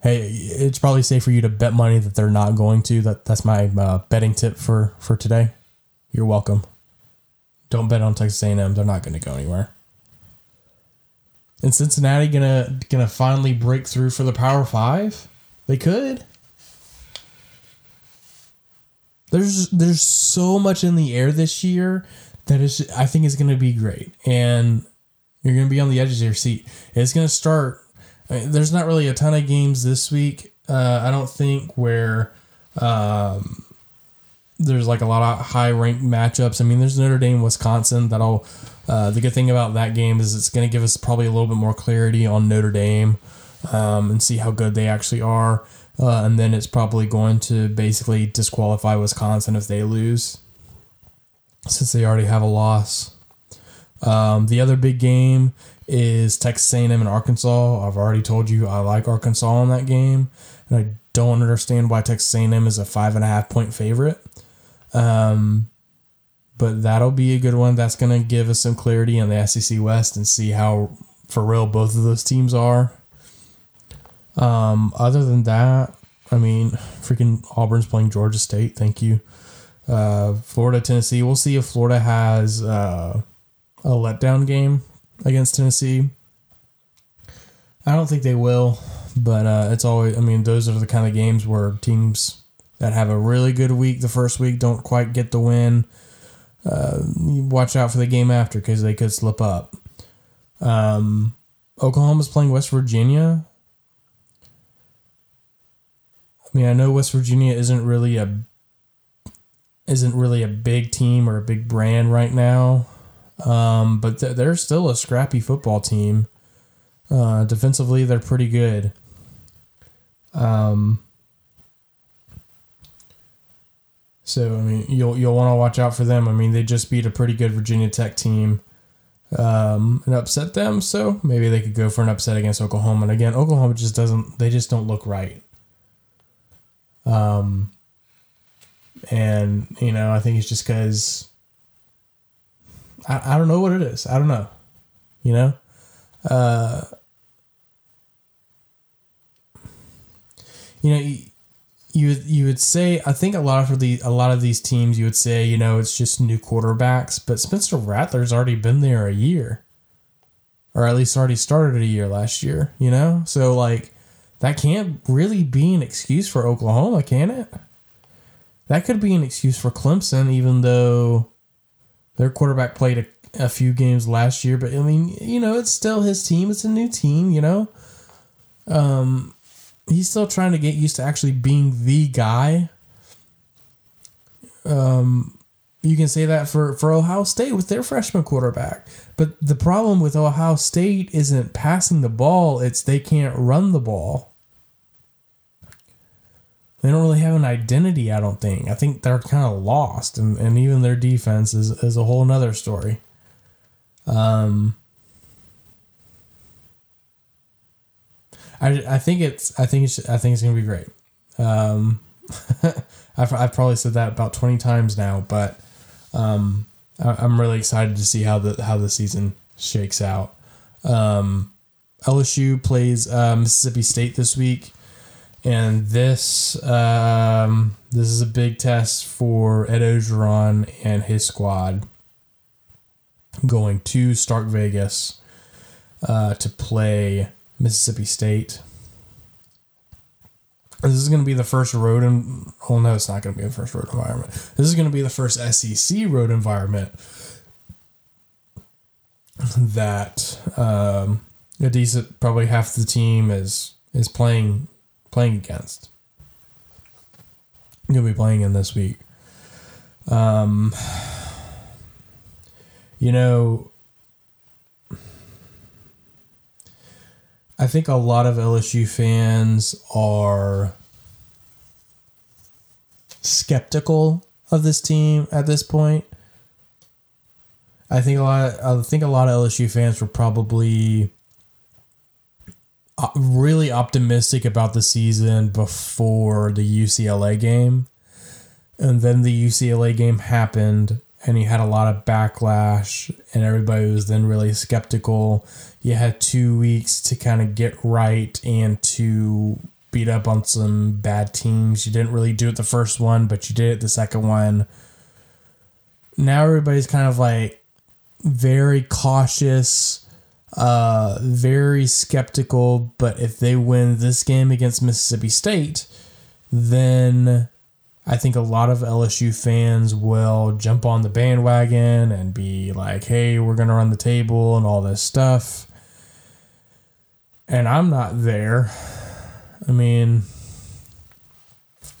Hey, it's probably safe for you to bet money that they're not going to. That that's my uh, betting tip for for today. You're welcome. Don't bet on Texas A&M. They're not going to go anywhere. And Cincinnati gonna gonna finally break through for the Power Five? They could. There's there's so much in the air this year that is I think is gonna be great, and you're gonna be on the edge of your seat. It's gonna start. I mean, there's not really a ton of games this week. Uh, I don't think where um, there's like a lot of high ranked matchups. I mean, there's Notre Dame, Wisconsin that'll uh, the good thing about that game is it's going to give us probably a little bit more clarity on Notre Dame um, and see how good they actually are. Uh, and then it's probably going to basically disqualify Wisconsin if they lose, since they already have a loss. Um, the other big game is Texas A&M and Arkansas. I've already told you I like Arkansas in that game, and I don't understand why Texas A&M is a five and a half point favorite. Um, but that'll be a good one. That's going to give us some clarity on the SEC West and see how for real both of those teams are. Um, other than that, I mean, freaking Auburn's playing Georgia State. Thank you. Uh, Florida, Tennessee. We'll see if Florida has uh, a letdown game against Tennessee. I don't think they will, but uh, it's always. I mean, those are the kind of games where teams that have a really good week the first week don't quite get the win. Uh, watch out for the game after because they could slip up. Um, Oklahoma's playing West Virginia. I mean, I know West Virginia isn't really a isn't really a big team or a big brand right now, um, but th- they're still a scrappy football team. Uh, defensively, they're pretty good. Um, so I mean, you'll you'll want to watch out for them. I mean, they just beat a pretty good Virginia Tech team um, and upset them. So maybe they could go for an upset against Oklahoma. And again, Oklahoma just doesn't. They just don't look right. Um, and you know, I think it's just because I, I don't know what it is. I don't know. You know, uh, you know, you, you would say I think a lot of the a lot of these teams you would say you know it's just new quarterbacks, but Spencer Rattler's already been there a year, or at least already started a year last year. You know, so like that can't really be an excuse for Oklahoma, can it? That could be an excuse for Clemson, even though their quarterback played a, a few games last year. But I mean, you know, it's still his team. It's a new team, you know. Um, he's still trying to get used to actually being the guy. Um, you can say that for, for Ohio State with their freshman quarterback. But the problem with Ohio State isn't passing the ball, it's they can't run the ball. They don't really have an identity, I don't think. I think they're kind of lost, and, and even their defense is, is a whole nother story. Um, I, I think it's I think it's I think it's gonna be great. Um, I've, I've probably said that about twenty times now, but um, I, am really excited to see how the how the season shakes out. Um, LSU plays uh, Mississippi State this week, and this um, this is a big test for Ed Orgeron and his squad going to Stark Vegas uh, to play Mississippi State. This is going to be the first road and well, no, it's not going to be the first road environment. This is going to be the first SEC road environment that um, a decent, probably half the team is is playing playing against. To be playing in this week. Um, you know, I think a lot of LSU fans are skeptical of this team at this point. I think a lot. I think a lot of LSU fans were probably uh, really optimistic about the season before the UCLA game, and then the UCLA game happened, and he had a lot of backlash, and everybody was then really skeptical. You had two weeks to kind of get right and to beat up on some bad teams. You didn't really do it the first one, but you did it the second one. Now everybody's kind of like very cautious, uh, very skeptical. But if they win this game against Mississippi State, then I think a lot of LSU fans will jump on the bandwagon and be like, hey, we're going to run the table and all this stuff. And I'm not there. I mean,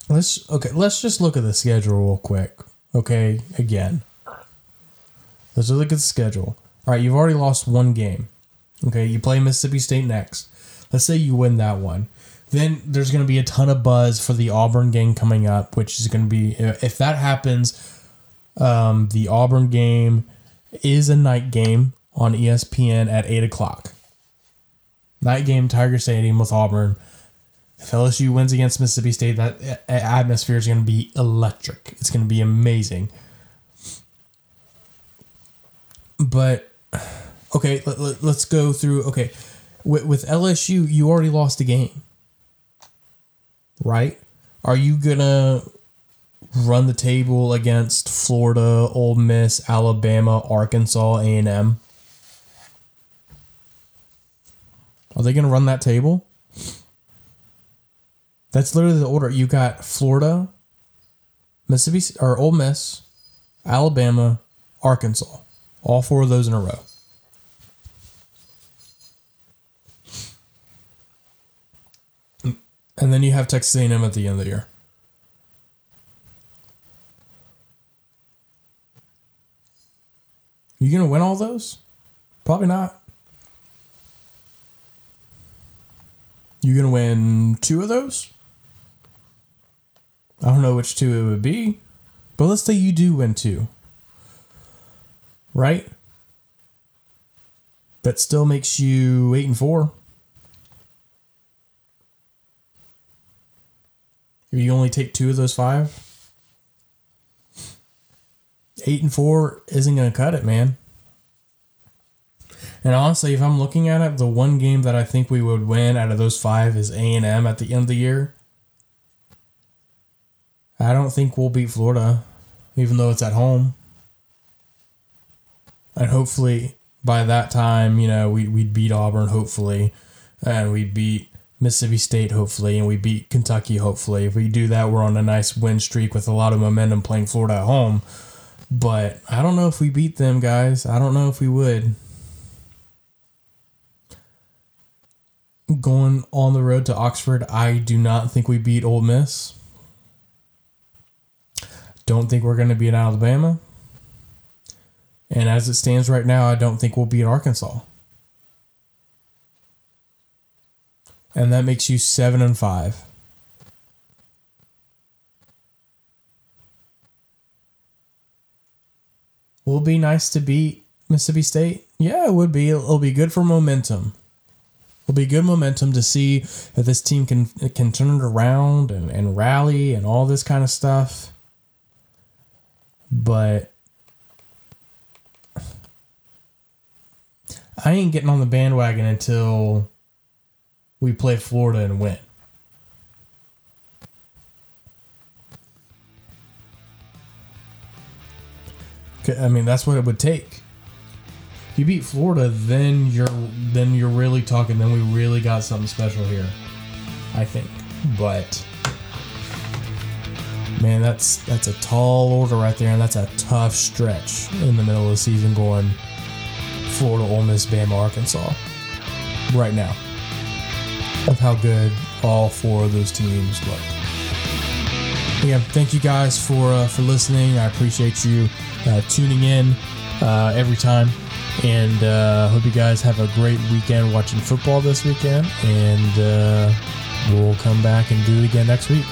let's, okay, let's just look at the schedule real quick. Okay, again. Let's look at the schedule. All right, you've already lost one game. Okay, you play Mississippi State next. Let's say you win that one. Then there's going to be a ton of buzz for the Auburn game coming up, which is going to be if that happens, um, the Auburn game is a night game on ESPN at eight o'clock. Night game, Tiger Stadium with Auburn. If LSU wins against Mississippi State, that atmosphere is going to be electric. It's going to be amazing. But okay, let, us let, go through. Okay, with, with LSU, you already lost a game, right? Are you gonna run the table against Florida, Ole Miss, Alabama, Arkansas, A and M? Are they gonna run that table? That's literally the order. You got Florida, Mississippi or Ole Miss, Alabama, Arkansas. All four of those in a row. And then you have Texas A&M at the end of the year. You gonna win all those? Probably not. You gonna win two of those? I don't know which two it would be, but let's say you do win two right? That still makes you eight and four. If you only take two of those five, eight and four isn't to cut it, man. And honestly, if I'm looking at it, the one game that I think we would win out of those five is A and M at the end of the year. I don't think we'll beat Florida, even though it's at home and hopefully by that time, you know, we we'd beat Auburn, hopefully, and we'd beat Mississippi State, hopefully, and we beat Kentucky, hopefully. If we do that, we're on a nice win streak with a lot of momentum playing Florida at home. But I don't know if we beat them, guys. I don't know if we would. Going on the road to Oxford, I do not think we beat Ole Miss. Don't think we're going to beat Alabama. And as it stands right now, I don't think we'll beat Arkansas. And that makes you seven and five. Will it be nice to beat Mississippi State? Yeah, it would be. It'll be good for momentum. It'll be good momentum to see that this team can can turn it around and, and rally and all this kind of stuff. But I ain't getting on the bandwagon until we play Florida and win. I mean, that's what it would take. You beat Florida, then you're then you're really talking. Then we really got something special here, I think. But man, that's that's a tall order right there, and that's a tough stretch in the middle of the season going Florida, Ole Miss, Bama, Arkansas right now of how good all four of those teams look. Again, thank you guys for uh, for listening. I appreciate you uh, tuning in uh, every time, and uh, hope you guys have a great weekend watching football this weekend. And uh, we'll come back and do it again next week.